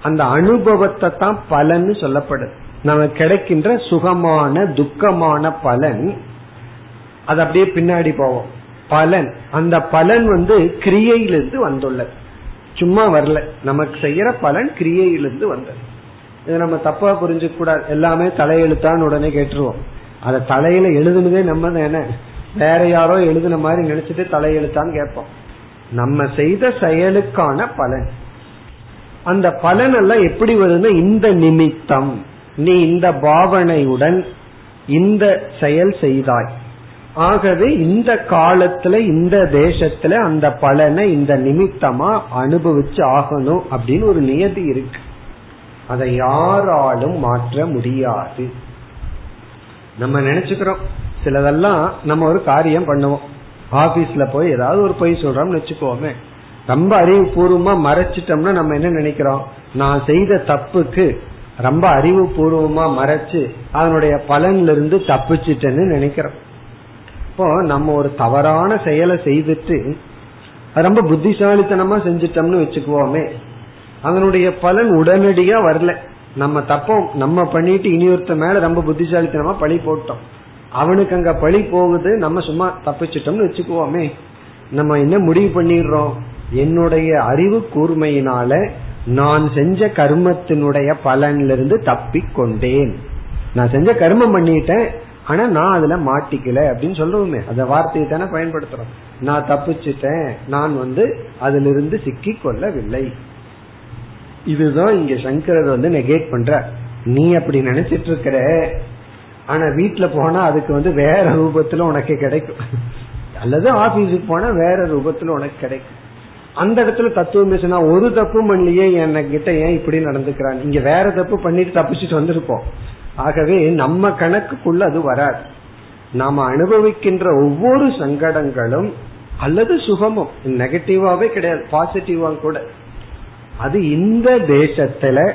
அந்த அனுபவத்தை தான் பலன் சொல்லப்படுது. நமக்கு கிடைக்கின்ற சுகமான துக்கமான பலன் அது அப்படியே பின்னாடி போவோம். பலன். அந்த பலன் வந்து கிரியையிலிருந்து வந்துள்ளது. சும்மா வரல. நமக்கு செய்யற பலன் கிரியையிலிருந்து வந்தது. இது நம்ம தப்பா புரிஞ்சுக்க கூடாது. எல்லாமே தலையெழுத்தான்னு உடனே கேட்டுருவோம். அத தலையில எழுதுனதே நம்ம தானே. வேற யாரோ எழுதுன மாதிரி நினைச்சிட்டு தலையெழுத்தான்னு கேட்போம். நம்ம செய்த செயலுக்கான பலன். அந்த பலன் எல்லாம் எப்படி வருதுன்னா இந்த நிமித்தம். நீ இந்த பாவனையுடன் இந்த செயல் செய்தாய். ஆகவே இந்த காலத்துல இந்த தேசத்துல அந்த பலனை இந்த நிமித்தமா அனுபவிச்சு ஆகணும் அப்படின்னு ஒரு நியதி இருக்கு. அதை யாராலும் மாற்ற முடியாது. நம்ம நினைச்சுக்கிறோம். சிலதெல்லாம் நம்ம ஒரு காரியம் பண்ணுவோம். ஆபீஸ்ல போய் ஏதாவது ஒரு பொய் சொல்றோம்னு வச்சுக்கோமே. ரொம்ப அறிவுபூர்வமா மறைச்சிட்டோம்னா நம்ம என்ன நினைக்கிறோம்? நான் செய்த தப்புக்கு ரொம்ப அறிவுபூர்வமா மறைச்சு அதனுடைய பலன்ல இருந்து தப்பிச்சிட்டேன்னு நினைக்கிறோம். இப்போ நம்ம ஒரு தவறான செயலை செய்துட்டு ரொம்ப புத்திசாலித்தனமா செஞ்சிட்டோம்னு வச்சுக்குவோமே அதனுடைய பலன் உடனடியா வரல. நம்ம தப்போம் நம்ம பண்ணிட்டு இனியொருத்த மேல ரொம்ப புத்திசாலித்தனமா பழி போட்டோம். அவனுக்கு அங்க பழி போகுது நம்ம சும்மா தப்பிச்சிட்டோம்னு வச்சுக்குவோமே நம்ம என்ன முடிவு பண்ணிடுறோம்? என்னுடைய அறிவு கூர்மையினால நான் செஞ்ச கர்மத்தினுடைய பலனிலிருந்து தப்பி கொண்டேன் நான் செஞ்ச கர்மம் பண்ணிட்டேன் ஆனா நான் அதுல மாட்டிக்கல அப்படின்னு சொல்லுவோமே அந்த வார்த்தையை தானே பயன்படுத்துறோம். நான் தப்பிச்சிட்டேன் நான் வந்து அதுல இருந்து சிக்கி கொள்ளவில்லை இதுதான் இங்க சங்கரர் வந்து நெகேட் பண்ற நீ அப்படி நினைச்சிட்டு இருக்கிற ஆனா வீட்டுல போனா அதுக்கு வந்து வேற ரூபத்துல உனக்கு கிடைக்கும். அல்லது ஆபீஸுக்கு போனா வேற ரூபத்துல உனக்கு கிடைக்கும். அந்த இடத்துல தத்துவம் பேசினா ஒரு தப்பு பண்ணலையே என்ன கிட்ட ஏன் இப்படி நடந்துக்கிறான்? இங்க வேற தப்பு பண்ணிட்டு தப்பிச்சுட்டு வந்திருப்போம். ஆகவே நம்ம கணக்குக்குள்ள அது வராது. நாம அனுபவிக்கின்ற ஒவ்வொரு சங்கடங்களும் அல்லது சுகமும் நெகட்டிவாவே கிடையாது பாசிட்டிவா கூட. அது இந்த தேசத்துல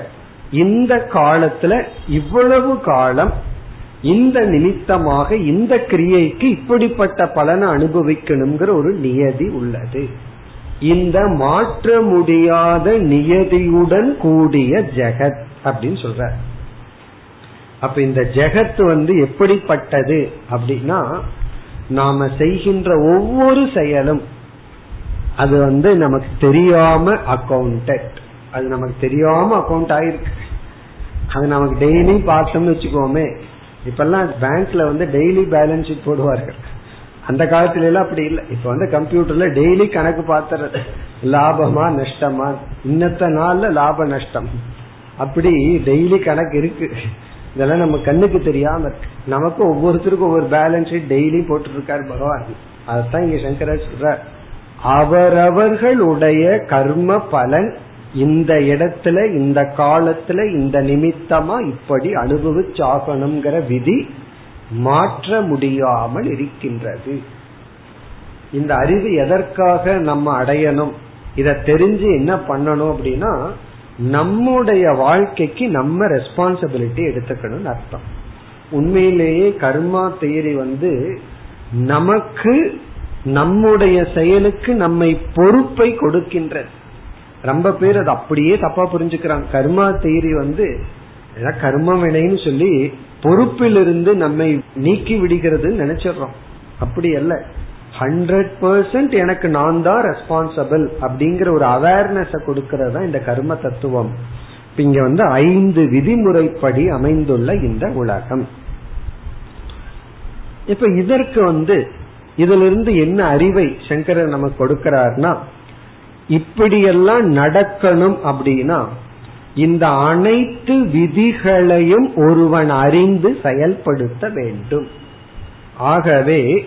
இந்த காலத்துல இவ்வளவு காலம் இந்த நிமித்தமாக இந்த கிரியைக்கு இப்படிப்பட்ட பலனை அனுபவிக்கணுங்கிற ஒரு நியதி உள்ளது. இந்த மாற்ற முடியாத நியதியுடன் கூடிய ஜெகத் அப்படின்னு சொல்ற. அப்ப இந்த ஜெகத் வந்து எப்படிப்பட்டது அப்படின்னா நாம செய்கின்ற ஒவ்வொரு செயலும் அது வந்து நமக்கு தெரியாம அக்கௌண்டட் அது நமக்கு தெரியாம அக்கௌண்ட் ஆயிருக்கு. அது நமக்கு டெய்லி பார்த்தோம்னு வச்சுக்கோமே. இப்பெல்லாம் பேங்க்ல வந்து டெய்லி பேலன்ஸ் ஷீட் போடுவார்கள். அந்த காலத்துல எல்லாம் அப்படி இல்லை. இப்ப வந்து கம்ப்யூட்டர்ல டெய்லி கணக்கு பாத்துறது லாபமா நஷ்டமா? இன்னத்த நாள்ல லாப நஷ்டம். அப்படி டெய்லி கணக்கு இருக்கு. இதெல்லாம் நம்ம கண்ணுக்கு தெரியாம இருக்கு. நமக்கு ஒவ்வொருத்தருக்கும் ஒவ்வொரு பேலன்ஸ் ஷீட் டெய்லி போட்டு இருக்காரு பகவான். அதத்தான் இங்க சங்கரர் சொல்ற அவரவர்களுடைய கர்ம பலன் இந்த இடத்துல இந்த காலத்துல இந்த நிமித்தமா இப்படி அனுபவிச்சாகணுங்கிற விதி மாற்ற முடியாமல் இருக்கின்றது. இந்த அறிவு எதற்காக நம்ம அடையணும்? இத தெரிஞ்சு என்ன பண்ணணும் அப்படின்னா நம்முடைய வாழ்க்கைக்கு நம்ம ரெஸ்பான்சிபிலிட்டி எடுத்துக்கணும்னு அர்த்தம். உண்மையிலேயே கர்மா தேரி வந்து நமக்கு நம்முடைய செயலுக்கு நம்மை பொறுப்பை கொடுக்கின்றது. ரொம்ப பேர் அது அப்படியே தப்பா புரிஞ்சுக்கிறாங்க. கர்மா தேரி வந்து கர்ம வினைன்னு சொல்லி பொறுப்பிலிருந்து நம்மை நீக்கி விடுகிறதுன்னு நினைச்சிடறோம். அப்படி அல்ல. ஹண்ட்ரட் பர்சன்ட் எனக்கு நான் தான் ரெஸ்பான்சிபிள் அப்படிங்கிற ஒரு அவேர்னஸ் கொடுக்கறதா தான் இந்த கர்ம தத்துவம். இங்க வந்து ஐந்து விதிமுறைப்படி அமைந்துள்ள இந்த உலகம். இப்ப இதற்கு வந்து இதுல இருந்து என்ன அறிவை சங்கரர் நமக்கு கொடுக்கிறார்னா இப்படியெல்லாம் நடக்கணும் அப்படின்னா இந்த அனைத்து விதிகளையும் ஒருவன் அறிந்து செயல்படுத்த வேண்டும். ஆகவே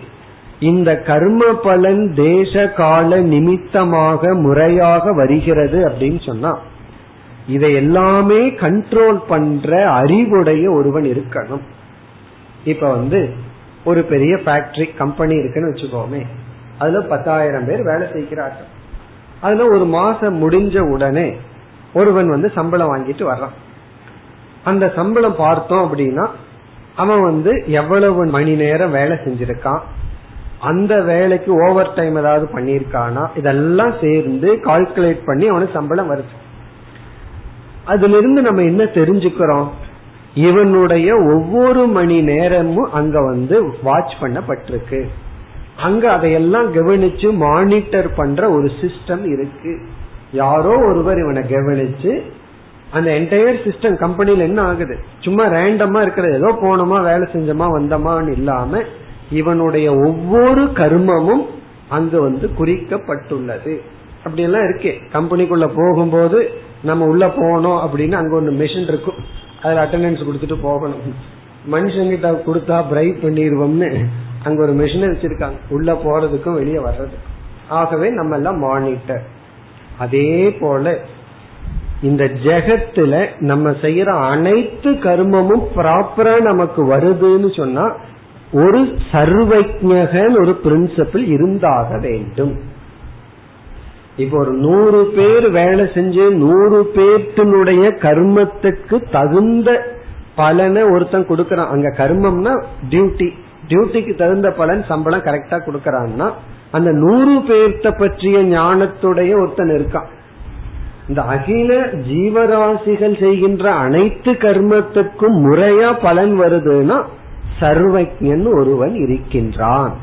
இந்த கர்ம பலன் தேச கால நிமித்தமாக முறையாக வருகிறது அப்படின்னு சொன்னா இதை எல்லாமே கண்ட்ரோல் பண்ற அறிவுடைய ஒருவன் இருக்கணும். இப்ப வந்து ஒரு பெரிய ஃபேக்டரி கம்பெனி இருக்குன்னு வச்சுக்கோமே அதுல பத்தாயிரம் பேர் வேலை செய்கிறார்கள். அதுல ஒரு மாசம் முடிஞ்ச உடனே ஒருவன் வந்து சம்பளம் வாங்கிட்டு வர்றான். அந்த சம்பளம் பார்த்தோம் அப்படின்னா அவன் வந்து எவ்வளவு மணி நேரம் வேலை செஞ்சிருக்கான் அந்த வேலைக்கு ஓவர் டைம் ஏதாவது பண்ணிருக்கானா இதெல்லாம் சேர்ந்து கால்குலேட் பண்ணி அவனுக்கு சம்பளம் வருது. அதுல இருந்து நம்ம என்ன தெரிஞ்சுக்கிறோம்? இவனுடைய ஒவ்வொரு மணி நேரமும் அங்க வந்து வாட்ச் பண்ணப்பட்டிருக்கு. அங்க அதையெல்லாம் கவனிச்சு மானிட்டர் பண்ற ஒரு சிஸ்டம் இருக்கு. யாரோ ஒருவர் இவனை கவனிச்சு அந்த என்டையர் சிஸ்டம் கம்பெனில என்ன ஆகுது? சும்மா ரேண்டமா இருக்கிற ஏதோ போனோமா வேலை செஞ்சோமா வந்தோமான்னு இல்லாம இவனுடைய ஒவ்வொரு கர்மமும் அங்கு வந்து குறிக்கப்பட்டுள்ளது. அப்படி எல்லாம் இருக்கே. கம்பெனிக்குள்ள போகும்போது நம்ம உள்ள போனோம் அப்படின்னு அங்க ஒன்று மிஷின் இருக்கும். அதுல அட்டண்டன்ஸ் கொடுத்துட்டு போகணும். மனுஷங்கிட்ட கொடுத்தா பிரைட் பண்ணிடுவோம்னு அங்க ஒரு மிஷினை வச்சிருக்காங்க. உள்ள போறதுக்கும் வெளியே வர்றதுக்கும். ஆகவே நம்ம எல்லாம் மானிட்டர் அதே போல இந்த ஜெகத்துல நம்ம செய்யற அனைத்து கர்மமும் ப்ராப்பரா நமக்கு வருதுன்னு சொன்னா ஒரு சர்வஜகன் ஒரு பிரின்சிபிள் இருந்தாக வேண்டும். இப்போ ஒரு நூறு பேர் வேலை செஞ்சு நூறு பேர்த்தினுடைய கர்மத்துக்கு தகுந்த பலனை ஒருத்தன் கொடுக்கறான். அங்க கர்மம்னா டியூட்டி டியூட்டிக்கு தகுந்த பலன் சம்பளம் கரெக்டா கொடுக்கறான்னா அந்த நூறு பேர்த்த பற்றிய ஞானத்துடைய ஒருத்தன் இருக்கான். இந்த அகில ஜீவராசிகள் செய்கின்ற அனைத்து கர்மத்துக்கும் முறையா பலன் வருதுன்னா சர்வஜன் ஒருவன் இருக்கின்றான்.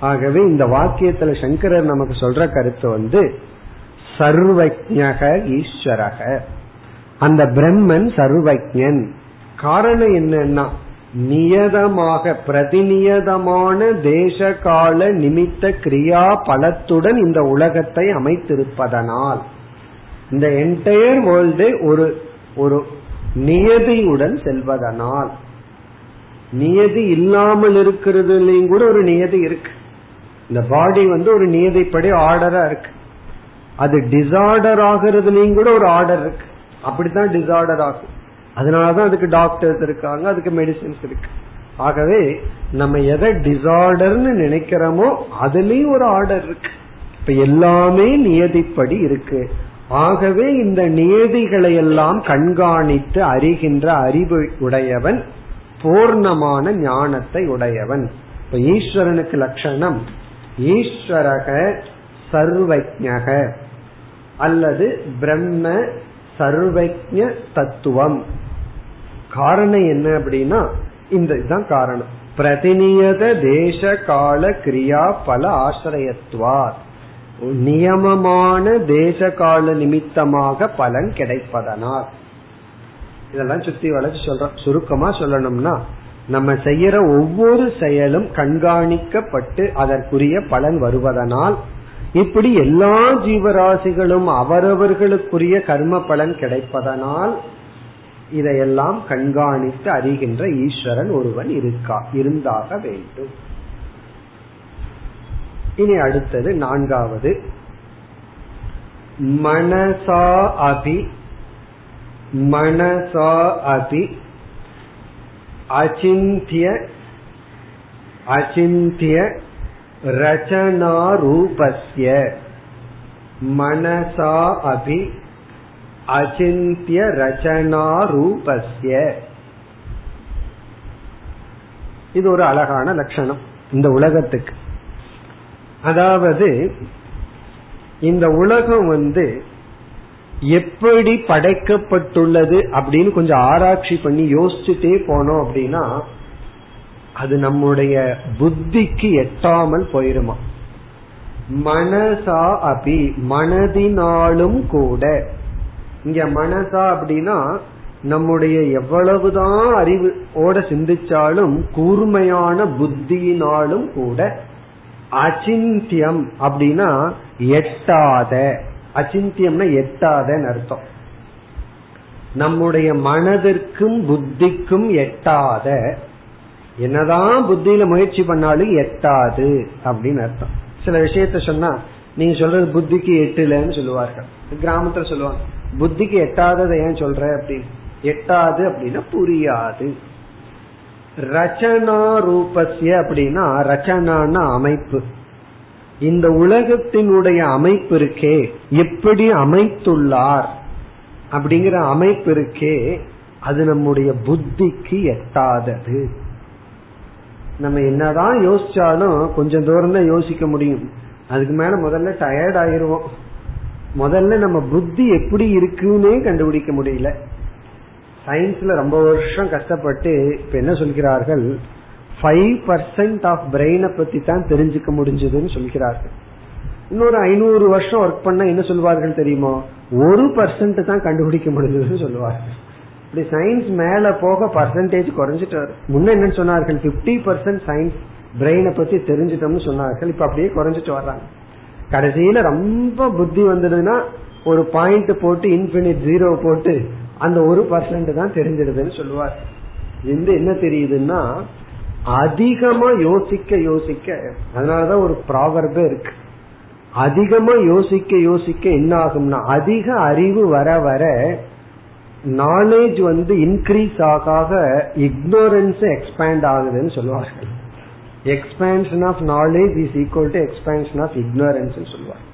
ஆகவே இந்த வாக்கியத்துல சங்கரர் நமக்கு சொல்ற கருத்து வந்து சர்வஜக ஈஸ்வரக. அந்த பிரம்மன் சர்வஜன் காரணம் என்னன்னா நியதமாக பிரதிநியதமான தேச கால நிமித்த கிரியா பலத்துடன் இந்த உலகத்தை அமைத்திருப்பதனால் இந்த என்டையர் வேர்ல்டு ஒரு ஒரு நியதியுடன் செல்வதனால் நியதி இல்லாமல் இருக்கிறதுலையும் கூட ஒரு நியதி இருக்கு. இந்த பாடி வந்து ஒரு நியதிப்படி ஆர்டரா இருக்கு. அது டிசார்டர் ஆகிறதுலையும் கூட ஒரு ஆர்டர் இருக்கு. அப்படித்தான் டிசார்டர் ஆகும். அதனாலதான் அதுக்கு டாக்டர்ஸ் இருக்காங்க அதுக்கு மெடிசின்ஸ் இருக்கு. ஆகவே நம்ம எதை டிசார்டர்னு நினைக்கிறோமோ அதுலயும் ஒரு ஆர்டர் இருக்கு. இப்ப எல்லாமே நியதிப்படி இருக்கு. ஆகவே இந்த நியதிகளை எல்லாம் கண்காணித்து அறிகின்ற அறிவு உடையவன் பூர்ணமான ஞானத்தை உடையவன். இப்ப ஈஸ்வரனுக்கு லட்சணம் ஈஸ்வரக சர்வஜக அல்லது பிரம்ம சர்வஜ தத்துவம். காரணம் என்ன அப்படின்னா இந்த இதுதான் காரணம். பிரதிநியத தேச கால கிரியா பல ஆசிரியத்துவார். நியமமான தேச கால நிமித்தமாக பலன் கிடைப்பதனால். இதெல்லாம் சுத்தி வளர்ச்சி சொல்றோம். சுருக்கமா சொல்லணும்னா நம்ம செய்யற ஒவ்வொரு செயலும் கண்காணிக்கப்பட்டு அதற்குரிய பலன் வருவதனால் இப்படி எல்லா ஜீவராசிகளும் அவரவர்களுக்குரிய கர்ம பலன் கிடைப்பதனால் இதையெல்லாம் கண்காணித்து அறிகின்ற ஈஸ்வரன் ஒருவன் இருக்கா இருந்தாக வேண்டும். இனி அடுத்தது நான்காவது. மனசா அபி மனசா அபி அச்சிந்திய அச்சிந்திய ரச்சனாரூபஸ்ய. மனசா அபி அச்சிந்திய ரச்சனா ரூபஸ்ய இது ஒரு அழகான லட்சணம் இந்த உலகத்துக்கு. அதாவது இந்த உலகம் வந்து எப்படி படைக்கப்பட்டுள்ளது அப்படின்னு கொஞ்சம் ஆராய்ச்சி பண்ணி யோசிச்சுட்டே போனோம் அப்படின்னா அது நம்முடைய புத்திக்கு எட்டாமல் போயிருமா? மனசா அபி மனதினாலும் கூட. இங்க மனசா அப்படின்னா நம்முடைய எவ்வளவுதான் அறிவு ஓட சிந்திச்சாலும் கூர்மையான புத்தியினாலும் கூட அச்சிந்தியம் அப்படின்னா எட்டாத. அச்சிந்தியம்னா எட்டாதன்னு அர்த்தம். நம்முடைய மனதிற்கும் புத்திக்கும் எட்டாத. என்னதான் புத்தியில முயற்சி பண்ணாலும் எட்டாது அப்படின்னு அர்த்தம். சில விஷயத்த சொன்னா நீங்க சொல்றது புத்திக்கு எட்டுலன்னு சொல்லுவார்கள். கிராமத்துல சொல்லுவாங்க புத்திக்கு எட்டாததை ஏன் சொல்ற அப்படின்னு எட்டாது அப்படின்னா புரியாது. ரச்சனா ரூபஸ்ய அப்படின்னா ரச்சனான அமைப்பு. இந்த உலகத்தினுடைய அமைப்பு இருக்கே எப்படி அமைத்துள்ளார் அப்படிங்கிற அமைப்பு இருக்கே அது நம்முடைய புத்திக்கு எட்டாதது. நம்ம என்னதான் யோசிச்சாலும் கொஞ்சம் தூரம் தான் யோசிக்க முடியும். அதுக்கு மேல முதல்ல டயர்ட் ஆயிருவோம். முதல்ல நம்ம புத்தி எப்படி இருக்குன்னே கண்டுபிடிக்க முடியல. சயின்ஸ்ல ரொம்ப வருஷம் கஷ்டப்பட்டு இப்ப என்ன சொல்கிறார்கள்? ஃபைவ் பர்சன்ட் ஆஃப் பிரெயினை பத்தி தான் தெரிஞ்சுக்க முடிஞ்சதுன்னு சொல்கிறார்கள். இன்னொரு ஐநூறு வருஷம் ஒர்க் பண்ண என்ன சொல்வார்கள் தெரியுமோ? ஒரு பர்சன்ட் தான் கண்டுபிடிக்க முடிஞ்சதுன்னு சொல்லுவார்கள் இப்படி சயின்ஸ் மேல போக பர்சன்டேஜ் குறைஞ்சிட்டு வரும் முன்ன என்ன சொன்னார்கள்? பிப்டி பர்சன்ட் சயின்ஸ் பிரெயினை பத்தி தெரிஞ்சிட்டோம்னு சொன்னார்கள். இப்ப அப்படியே குறைஞ்சிட்டு வர்றாங்க. கடைசியில ரொம்ப புத்தி வந்ததுன்னா ஒரு பாயிண்ட் போட்டு இன்பினிட் ஜீரோ போட்டு அந்த ஒரு பர்சன்ட் தான் தெரிஞ்சிடுதுன்னு சொல்லுவார். இந்த என்ன தெரியுதுன்னா அதிகமா யோசிக்க யோசிக்க அதனாலதான் ஒரு ப்ராவர்பே இருக்கு. அதிகமா யோசிக்க யோசிக்க என்ன ஆகும்னா அதிக அறிவு வர வர நாலேஜ் வந்து இன்க்ரீஸ் ஆக இக்னோரன்ஸ் எக்ஸ்பேண்ட் ஆகுதுன்னு சொல்லுவார்கள். Expansion of knowledge is equal to expansion of ignorance சொல்லுவார்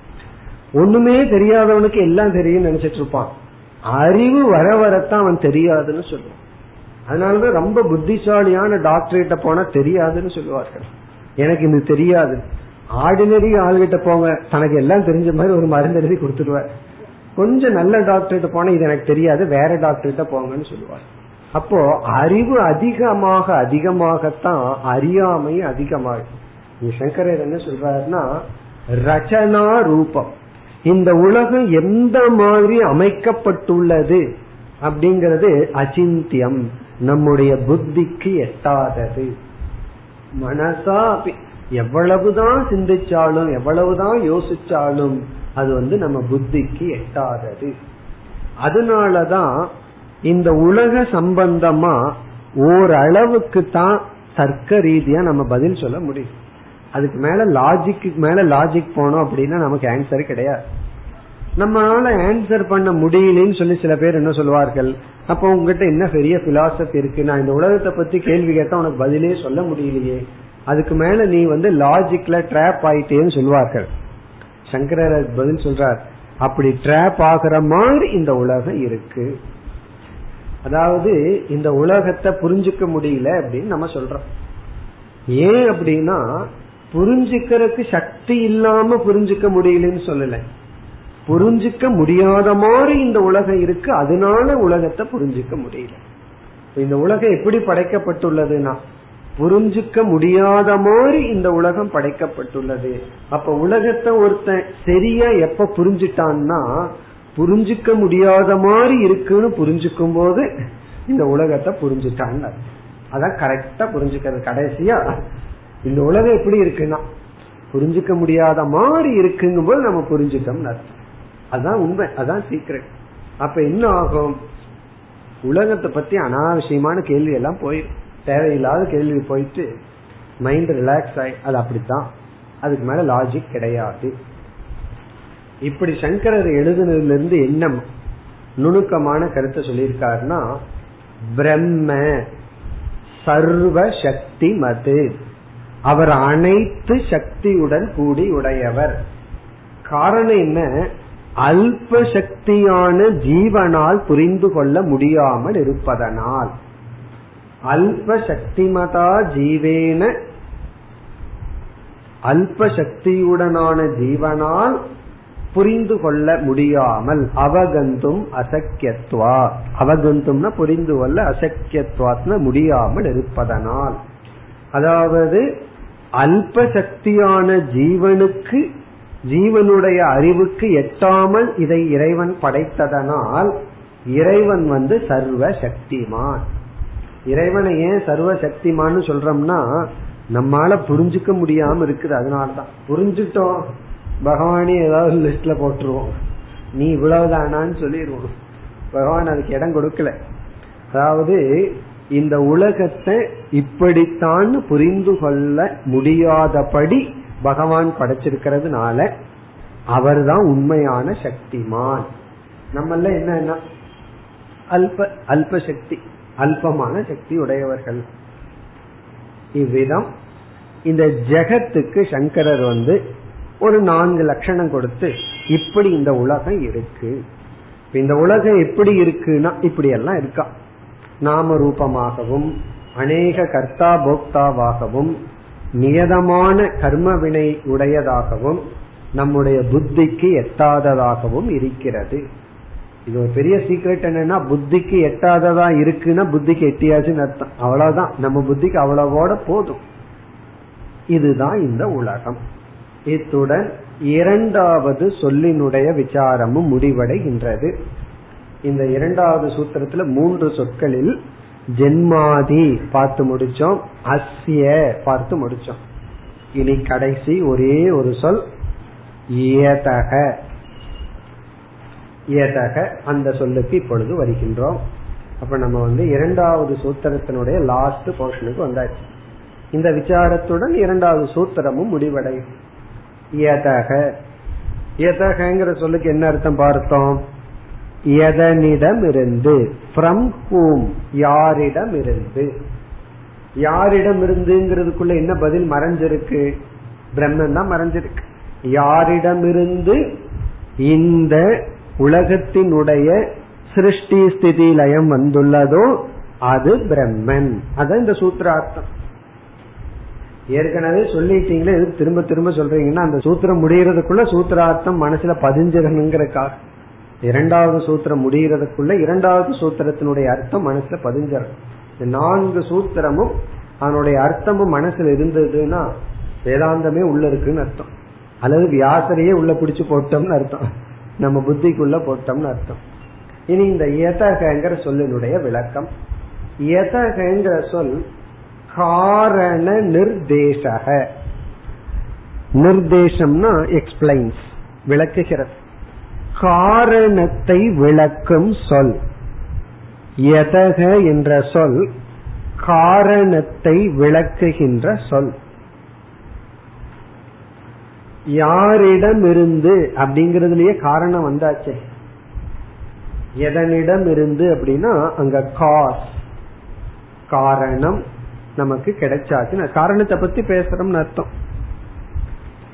ஒண்ணுமே தெரியாதவனுக்கு எல்லாம் தெரியும் நினைச்சிட்டு இருப்பான். அறிவு வர வரத்தான் அவன் தெரியாதுன்னு சொல்லுவான். அதனாலதான் ரொம்ப புத்திசாலியான டாக்டர்கிட்ட போனா தெரியாதுன்னு சொல்லுவார்கள். எனக்கு இது தெரியாது. ஆர்டினரி ஆள்கிட்ட போங்க. தனக்கு எல்லாம் தெரிஞ்ச மாதிரி ஒரு மருந்து எழுதி கொடுத்துருவார் கொஞ்சம் நல்ல டாக்டர்கிட்ட போனா இது எனக்கு தெரியாது. வேற டாக்டர்கிட்ட போங்கன்னு சொல்லுவார் அப்போ அறிவு அதிகமாக அதிகமாகத்தான் அறியாமை அதிகமாகும். சங்கரர் என்ன சொல்றாருன்னா ரச்சனா ரூபம். இந்த உலகம் எந்த மாதிரி அமைக்கப்பட்டுள்ளது அப்படிங்கறது அச்சிந்தியம். நம்முடைய புத்திக்கு எட்டாதது. மனசா எவ்வளவுதான் சிந்திச்சாலும் எவ்வளவுதான் யோசிச்சாலும் அது வந்து நம்ம புத்திக்கு எட்டாதது. அதனாலதான் இந்த உலக சம்பந்தமா ஓரளவுக்கு தான் தர்க்க ரீதியா நம்ம பதில் சொல்ல முடியும். அதுக்கு மேல லாஜிக்கு மேல லாஜிக் போனோம் அப்படின்னா நமக்கு ஆன்சர் கிடையாது. நம்மளால ஆன்சர் பண்ண முடியலன்னு சொல்லி சில பேர் என்ன சொல்லுவார்கள் அப்ப உங்ககிட்ட என்ன பெரிய பிலாசபி இருக்கு? நான் இந்த உலகத்தை பத்தி கேள்வி கேட்டா உனக்கு பதிலே சொல்ல முடியலையே. அதுக்கு மேல நீ வந்து லாஜிக்ல ட்ராப் ஆயிட்டேன்னு சொல்லுவார்கள் சங்கரர் பதில் சொல்றார் அப்படி ட்ராப் ஆகிற மாதிரி இந்த உலகம் இருக்கு. அதாவது இந்த உலகத்தை புரிஞ்சுக்க முடியல அப்படின்னு நம்ம சொல்றோம். ஏன் அப்படின்னா புரிஞ்சுக்கிறதுக்கு சக்தி இல்லாம புரிஞ்சுக்க முடியலன்னு சொல்லல. புரிஞ்சுக்க முடியாத மாதிரி இந்த உலகம் இருக்கு அதனால உலகத்தை புரிஞ்சுக்க முடியல. இந்த உலகம் எப்படி படைக்கப்பட்டுள்ளதுன்னா புரிஞ்சுக்க முடியாத மாதிரி இந்த உலகம் படைக்கப்பட்டுள்ளது. அப்ப உலகத்தை ஒருத்தன் சரியா எப்ப புரிஞ்சுட்டான்னா புரிஞ்சுக்க முடியாத மாதிரி இருக்குன்னு புரிஞ்சுக்கும் போது இந்த உலகத்தை புரிஞ்சுட்டான்னு அதான் கரெக்டா புரிஞ்சுக்கிறது. கடைசியா இந்த உலகம் எப்படி இருக்குன்னா புரிஞ்சுக்க முடியாத மாதிரி இருக்குங்கும் போது நம்ம புரிஞ்சுட்டோம்னு அர்த்தம். அதான் உண்மை அதான் சீக்கிரம் அப்ப என்ன ஆகும்? உலகத்தை பத்தி அனாவசியமான கேள்வி எல்லாம் போயிடும் தேவையில்லாத கேள்வி போயிட்டு மைண்ட் ரிலாக்ஸ் ஆகி அது அப்படித்தான். அதுக்கு மேல லாஜிக் கிடையாது. இப்படி சங்கரர் எழுதுனதுல இருந்து என்ன நுணுக்கமான கருத்தை சொல்லியிருக்காருன்னா பிரம்ம சர்வ சக்தி மது. அவர் அனைத்து சக்தியுடன் கூடி உடையவர். காரணம் என்ன? அல்ப சக்தியான ஜீவனால் புரிந்து கொள்ள முடியாமல் இருப்பதனால். அல்ப சக்திமதா ஜீவேன. அல்ப சக்தியுடனான ஜீவனால் புரிந்து கொள்ள முடியாமல் அவகந்தும் அசக்கியத்வா. அவகந்தும்னா புரிந்து கொள்ள அசக்கியத்வாத்ன முடியாமல் இருப்பதனால். அதாவது அல்ப சக்தியான ஜீவனுக்கு ஜீவனுடைய அறிவுக்கு எட்டாமல் இதை இறைவன் படைத்ததனால் இறைவன் வந்து சர்வ சக்திமான் இறைவனை ஏன் சர்வ சக்திமான்னு சொல்றோம்னா நம்மால புரிஞ்சுக்க முடியாம இருக்குது அதனாலதான். புரிஞ்சுட்டோம். பகவானே ஏதாவது லிஸ்ட்ல போட்டுருவோம். நீ இவ்வளவுதானான்னு சொல்லிடுவோம். பகவான் அதுக்கு இடம் கொடுக்கல. அதாவது இந்த உலகத்தை இப்படித்தான் புரிந்து கொள்ள முடியாதபடி பகவான் படைச்சிருக்கிறதுனால அவர் தான் உண்மையான சக்திமான். நம்மள என்ன அல்ப அல்ப சக்தி அல்பமான சக்தி உடையவர்கள். இவ்விதம் இந்த ஜெகத்துக்கு சங்கரர் வந்து ஒரு நான்கு லட்சணம் கொடுத்து இப்படி இந்த உலகம் இருக்கு. இந்த உலகம் எப்படி இருக்குன்னா இப்படி எல்லாம் இருக்கா. நாம ரூபமாகவும் அநேக கர்த்தா போக்தாவாகவும் நியதமான கர்ம வினை உடையதாகவும் நம்முடைய புத்திக்கு எட்டாததாகவும் இருக்கிறது. இது ஒரு பெரிய சீக்ரெட் என்னன்னா புத்திக்கு எட்டாததா இருக்குன்னா புத்திக்கு எட்டியாச்சுன்னு அர்த்தம். அவ்வளவுதான். நம்ம புத்திக்கு அவ்வளவோட போதும். இதுதான் இந்த உலகம். இத்துடன் இரண்டாவது சொல்லினுடைய விசாரமும் முடிவடைகின்றது. இந்த இரண்டாவது சூத்திரத்துல மூன்று சொற்களில் ஜென்மாதி பார்த்து முடிச்சோம் அஸ்ய பார்த்து முடிச்சோம். இனி கடைசி ஒரே ஒரு சொல் ஏதக. ஏதக அந்த சொல்லுக்கு இப்பொழுது வருகின்றோம். அப்ப நம்ம வந்து இரண்டாவது சூத்திரத்தினுடைய லாஸ்ட் போர்ஷனுக்கு வந்தாச்சு. இந்த விசாரத்துடன் இரண்டாவது சூத்திரமும் முடிவடையும். யதக. யதகங்கிற சொல்லுக்கு என்ன அர்த்தம் பார்த்தோம்? எதனிடம் இருந்து ஃப்ரம் ஹூம் யாரிடம் இருந்து யாரிடம் இருந்துங்கிறதுக்குள்ள என்ன பதில் மறைஞ்சிருக்கு? பிரம்மன் தான் மறைஞ்சிருக்கு. யாரிடமிருந்து? இந்த உலகத்தினுடைய சிருஷ்டி ஸ்திதி லயம் வந்துள்ளதோ அது பிரம்மன். அதான் இந்த சூத்திரார்த்தம். ஏற்கனவே சொல்லிட்டீங்களே எதுக்கு திரும்ப திரும்ப சொல்றீங்கன்னா அந்த சூத்திரம் முடிகிறதுக்குள்ள சூத்திரார்த்தம் மனசுல பதிஞ்சிடணுங்கிறக்காக இரண்டாவது சூத்திரம் முடிகிறதுக்குள்ள இரண்டாவது சூத்திரத்தினுடைய அர்த்தம் மனசுல பதிஞ்சிடணும் இந்த நான்கு சூத்திரமும் அதனுடைய அர்த்தமும் மனசுல இருந்ததுன்னா வேதாந்தமே உள்ள இருக்குன்னு அர்த்தம். அல்லது வியாசரையே உள்ள பிடிச்சு போட்டோம்னு அர்த்தம். நம்ம புத்திக்குள்ள போட்டோம்னு அர்த்தம். இனி இந்த எதகங்கிற சொல்லினுடைய விளக்கம். எதகங்கிற சொல் காரண நிர்தேசக. நிர்தேசம்னா எக்ஸ்பிளைன்ஸ் விளக்குகிறது. காரணத்தை விளக்கும் சொல். எதக என்ற சொல் காரணத்தை விளக்குகின்ற சொல். யாரிடம் இருந்து அப்படிங்கறதுலயே காரணம் வந்தாச்சு. எதனிடம் இருந்து அப்படின்னா அங்க காஸ் காரணம் நமக்கு கிடைச்சாச்சு காரணத்தை பத்தி பேசுறோம்னு அர்த்தம்.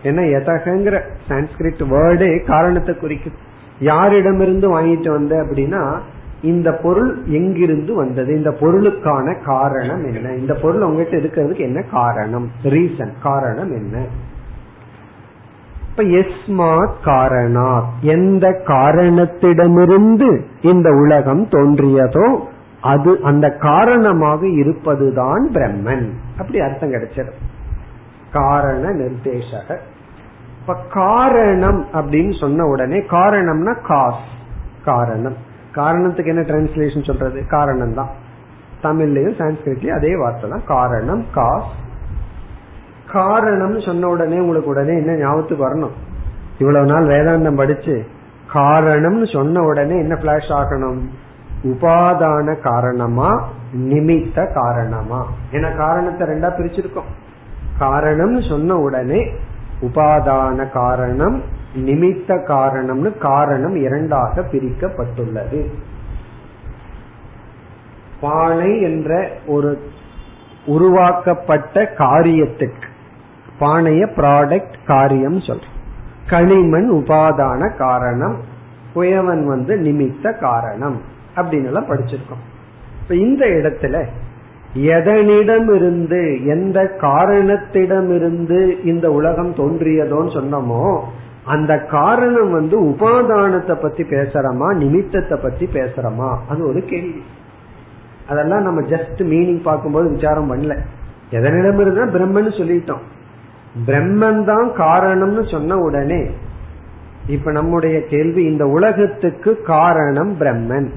ஏன்னா எதகங்கிற சான்ஸ்கிரிட் வேர்டே காரணத்தை குறிக்குது. யாரிடமிருந்து வாங்கிட்டு வந்த அப்படின்னா இந்த பொருள் எங்கிருந்து வந்தது? இந்த பொருளுக்கான காரணம் என்ன? இந்த பொருள் உங்ககிட்ட இருக்கிறதுக்கு என்ன காரணம்? ரீசன் காரணம் என்ன? இப்ப எஸ்மாத் காரணா. எந்த காரணத்திடமிருந்து இந்த உலகம் தோன்றியதோ அது அந்த காரணமாக இருப்பதுதான் பிரம்மன். அப்படி அர்த்தம் கிடைச்சது. காரண நிர்தேசக. இப்ப காரணம் அப்படின்னு சொன்ன உடனே காரணம்னா காஸ் காரணம். காரணத்துக்கு என்ன டிரான்ஸ்லேஷன் சொல்றது? காரணம் தான் தமிழ்லயும் சான்ஸ்கிரிட்லயும் அதே வார்த்தை தான். காரணம் காஸ். காரணம் சொன்ன உடனே உங்களுக்கு உடனே என்ன ஞாபகத்துக்கு வரணும்? இவ்வளவு நாள் வேதாந்தம் படிச்சு காரணம்னு சொன்ன உடனே என்ன பிளாஷ் ஆகணும்? உபாதான காரணமா நிமித்த காரணமா? என காரணத்தை ரெண்டா பிரிச்சிருக்கோம். காரணம்னு சொன்ன உடனே உபாதான காரணம் நிமித்த காரணம்னு காரணம் இரண்டாக பிரிக்கப்பட்டுள்ளது. பானை என்ற ஒரு உருவாக்கப்பட்ட காரியத்துக்கு பானைய ப்ராடக்ட் காரியம் சொல்றோம். களிமண் உபாதான காரணம் குயவன் வந்து நிமித்த காரணம். அப்படின்னு எல்லாம் படிச்சிருக்கோம். இப்ப இந்த இடத்துல எதனிடமிருந்து எந்த காரணத்திடமிருந்து இந்த உலகம் தோன்றியதோன்னு சொன்னோமோ அந்த காரணம் வந்து உபாதானத்தை பத்தி பேசுறமா நிமித்தத்தை பத்தி பேசுறமா? அது ஒரு கேள்வி. அதெல்லாம் நம்ம ஜஸ்ட் மீனிங் பார்க்கும்போது விசாரம் பண்ணல. எதனிடம் இருந்தா பிரம்மன் சொல்லிட்டோம். பிரம்மன் தான் காரணம்னு சொன்ன உடனே இப்ப நம்முடைய கேள்வி இந்த உலகத்துக்கு காரணம் பிரம்மன்.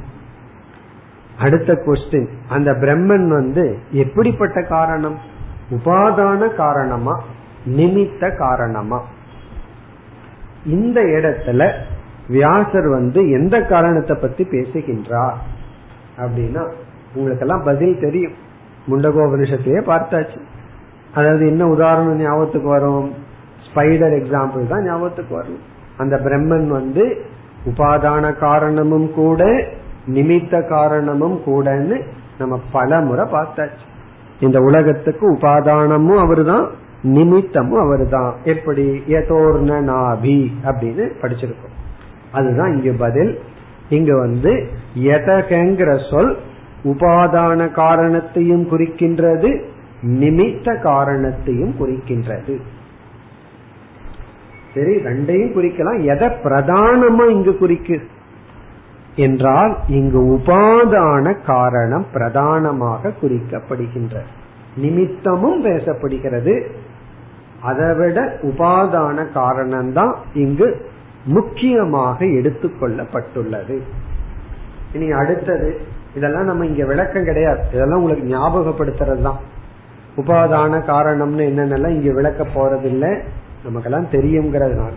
அடுத்த கொஸ்டின் அந்த பிரம்மன் வந்து எப்படிப்பட்ட காரணம்? உபாதான காரணமா? நிமித்த காரணமா? இந்த இடத்துல வியாசர் வந்து எந்த காரணத்தை பத்தி பேசுகின்றார்? அப்படின்னா உங்களுக்கெல்லாம் பதில் தெரியும். முண்டகோபனிஷத்தையே பார்த்தாச்சு. அதாவது என்ன உதாரணம் ஞாபகத்துக்கு வரும்? ஸ்பைடர் எக்ஸாம்பிள் தான் ஞாபகத்துக்கு வரும் அந்த பிரம்மன் வந்து உபாதான காரணமும் கூட நிமித்த காரணமும் கூடன்னு நம்ம பல முறை பார்த்தாச்சு. இந்த உலகத்துக்கு உபாதானமும் அவருதான் நிமித்தமும் அவரு தான் எப்படி? எதோர்ண நாபி அப்படின்னு படிச்சிருக்கோம். அதுதான் இங்க பதில். இங்க வந்து எதகங்கிற சொல் உபாதான காரணத்தையும் குறிக்கின்றது நிமித்த காரணத்தையும் குறிக்கின்றது. சரி ரெண்டையும் குறிக்கலாம். எதை பிரதானமா இங்கு குறிக்கு? என்றால் இங்கு உபாதான காரணம் பிரதானமாக குறிக்கப்படுகின்ற நிமித்தமும் பேசப்படுகிறது. அதைவிட உபாதான காரணம்தான் இங்கு முக்கியமாக எடுத்துக்கொள்ளப்பட்டுள்ளது இனி அடுத்தது இதெல்லாம் நம்ம இங்க விளக்கம் கிடையாது. இதெல்லாம் உங்களுக்கு ஞாபகப்படுத்துறது தான் உபாதான காரணம்னு என்னென்னலாம் இங்க விளக்க போறதில்லை. நமக்கெல்லாம் தெரியுங்கிறதுனால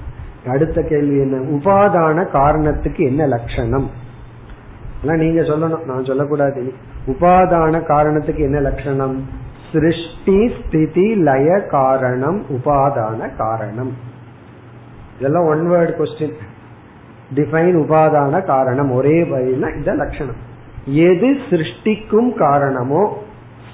அடுத்த கேள்வி என்ன? உபாதான காரணத்துக்கு என்ன லட்சணம்? நீங்க சொல்லணும். நான் சொல்லக்கூடாது. உபாதான காரணத்துக்கு என்ன லட்சணம்? சிருஷ்டி ஸ்திதி லய காரணம் உபாதான காரணம். இதெல்லாம் ஒன் வேர்ட் கொஸ்டின் டிஃபைன் உபாதான காரணம். ஒரே வழினா இத லட்சணம். எது சிருஷ்டிக்கும் காரணமோ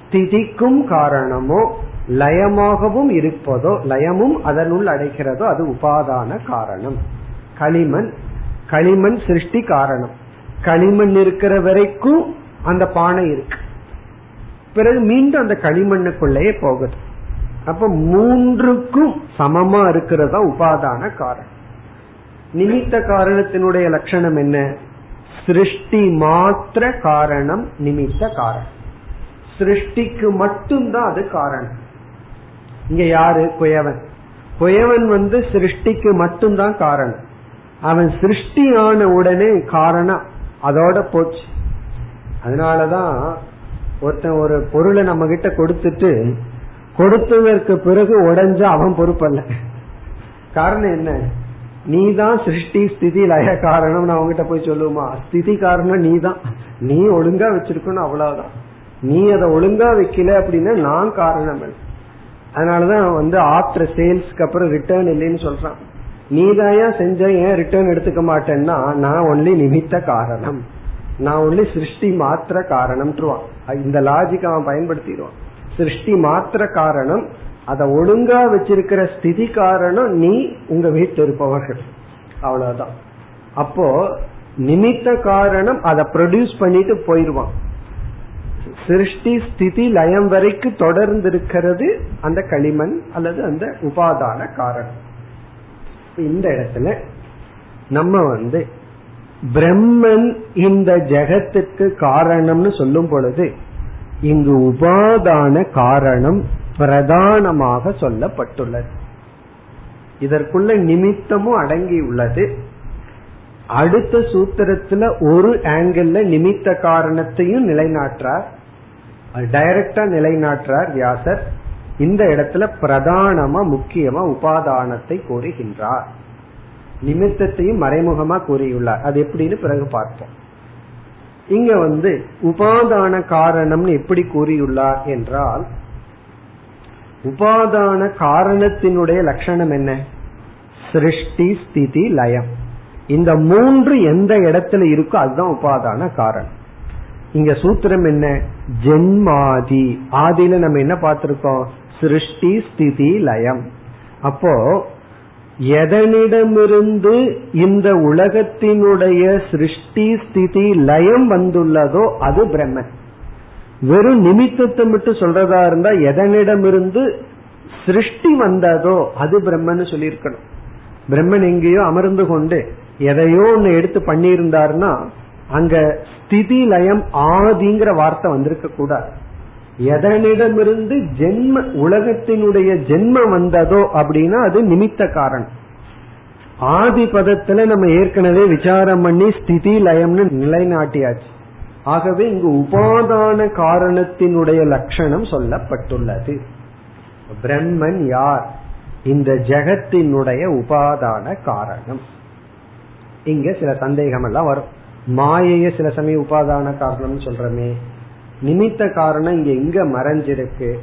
ஸ்திதிக்கும் காரணமோ லயமாகவும் இருப்பதோ லயமும் அதனுள் அடைக்கிறதோ அது உபாதான காரணம். களிமண். களிமண் சிருஷ்டி காரணம். களிமண் இருக்கிற வரைக்கும் அந்த பானை இருக்கு. பிறகு மீண்டும் அந்த களிமண்ணுக்குள்ளேயே போகுது. அப்ப மூன்றுக்கும் சமமா இருக்கிறதா உபாதான காரணம். நிமித்த காரணத்தினுடைய லட்சணம் என்ன? சிருஷ்டி மாத்திர காரணம் நிமித்த காரணம். சிருஷ்டிக்கு மட்டும்தான் அது காரணம். இங்க யாரு? குயவன். குயவன் வந்து சிருஷ்டிக்கு மட்டும்தான் காரணம். அவன் சிருஷ்டியான உடனே காரணம் அதோட போச்சு. அதனாலதான் ஒருத்தன் ஒரு பொருளை நம்ம கிட்ட கொடுத்துட்டு கொடுத்ததற்கு பிறகு உடைஞ்ச அவன் பொறுப்பல்ல. காரணம் என்ன? நீ தான் சிருஷ்டி ஸ்திதி லய காரணம் நான் அவங்ககிட்ட போய் சொல்லுவோமா? ஸ்திதி காரணம் நீ தான் நீ ஒழுங்கா வச்சிருக்கணும் அவ்வளவுதான். நீ அதை ஒழுங்கா வைக்கல அப்படின்னா நான் காரணம் அதனாலதான் வந்து ஆஃப்டர் சேல்ஸ்க்கு அப்புறம் ரிட்டர்ன் இல்லைன்னு சொல்றான். நீதாயா செஞ்ச ஏன் ரிட்டர்ன் எடுத்துக்க மாட்டேன்னா நான் ஒன்லி நிமித்த காரணம். நான் ஒன்லி சிருஷ்டி மாத்திர காரணம் இந்த லாஜிக் அவன் பயன்படுத்திடுவான். சிருஷ்டி மாத்திர காரணம் அதை ஒழுங்கா வச்சிருக்கிற ஸ்திதி காரணம் நீ உங்க வீட்டில் இருப்பவர்கள். அவ்வளவுதான். அப்போ நிமித்த காரணம் அதை ப்ரொடியூஸ் பண்ணிட்டு போயிருவான் சிருஷ்டி ஸ்திதி லயம் வரைக்கும் தொடர்ந்து இருக்கிறது அந்த களிமண் அல்லது அந்த உபாதான காரணம். இந்த இடத்துல நம்ம வந்து பிரம்மன் இந்த ஜெகத்துக்கு காரணம்னு சொல்லும் பொழுது இங்கு உபாதான காரணம் பிரதானமாக சொல்லப்பட்டுள்ளது. இதற்குள்ள நிமித்தமும் அடங்கி உள்ளது. அடுத்த சூத்திரத்துல ஒரு ஆங்கிள் நிமித்த காரணத்தையும் நிலைநாட்டார் டைரக்டா நிலைநாட்டார் வியாசர். இந்த இடத்துல பிரதானமா முக்கியமா உபாதானத்தை கூறுகின்றார். நிமித்தத்தையும் மறைமுகமா கூறியுள்ளார். அது எப்படின்னு பிறகு பார்ப்போம். இங்க வந்து உபாதான காரணம்னு எப்படி கூறியுள்ளார் என்றால் உபாதான காரணத்தினுடைய லட்சணம் என்ன? சிருஷ்டி ஸ்திதி லயம். இந்த மூன்று எந்த இடத்துல இருக்கோ அதுதான் உபாதான காரணம். இங்க சூத்திரம் என்ன? ஜென்மாதி. ஆதியில நம்ம என்ன பார்த்திருக்கோம்? சிருஷ்டி ஸ்திதி லயம். அப்போ எதனிடமிருந்து இந்த உலகத்தினுடைய சிருஷ்டி ஸ்திதி லயம் வந்துள்ளதோ அது பிரம்மன். வெறும் நிமித்தத்தை மட்டும் சொல்றதா இருந்தா எதனிடமிருந்து சிருஷ்டி வந்ததோ அது பிரம்மன் சொல்லியிருக்கணும். பிரம்மன் எங்கேயோ அமர்ந்து கொண்டு எதையோ ஒன்னு எடுத்து பண்ணியிருந்தாருன்னா அங்க ஸ்திதி லயம் ஆதிங்கிற வார்த்தை வந்திருக்க கூடாது எதனிடமிருந்து ஜென்ம உலகத்தினுடைய ஜென்மம் வந்ததோ அப்படின்னா அது நிமித்த காரணம். ஆதி பதத்துல நம்ம ஏற்கனவே விசாரம் பண்ணி ஸ்திதி லயம்னு நிலைநாட்டியாச்சு. ஆகவே இங்கு உபாதான காரணத்தினுடைய லட்சணம் சொல்லப்பட்டுள்ளது. பிரம்மன் யார்? இந்த ஜெகத்தினுடைய உபாதான காரணம். இங்க சில சந்தேகம் எல்லாம் வரும். மாயைய சில சமயம் உபாதான காரணம் சொல்றமே. நிமித்த காரணம் இங்க எங்க மறைஞ்சிருக்கு.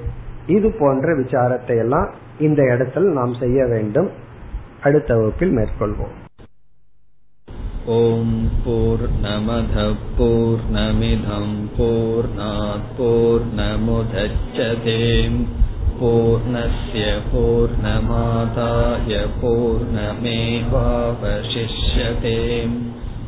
இது போன்ற விசாரத்தை எல்லாம் இந்த இடத்தில் நாம் செய்ய வேண்டும். அடுத்த வகுப்பில் மேற்கொள்வோம். ஓம் போர் நமத போர் நமிதம் போர் போர் நமுதச்சதேம்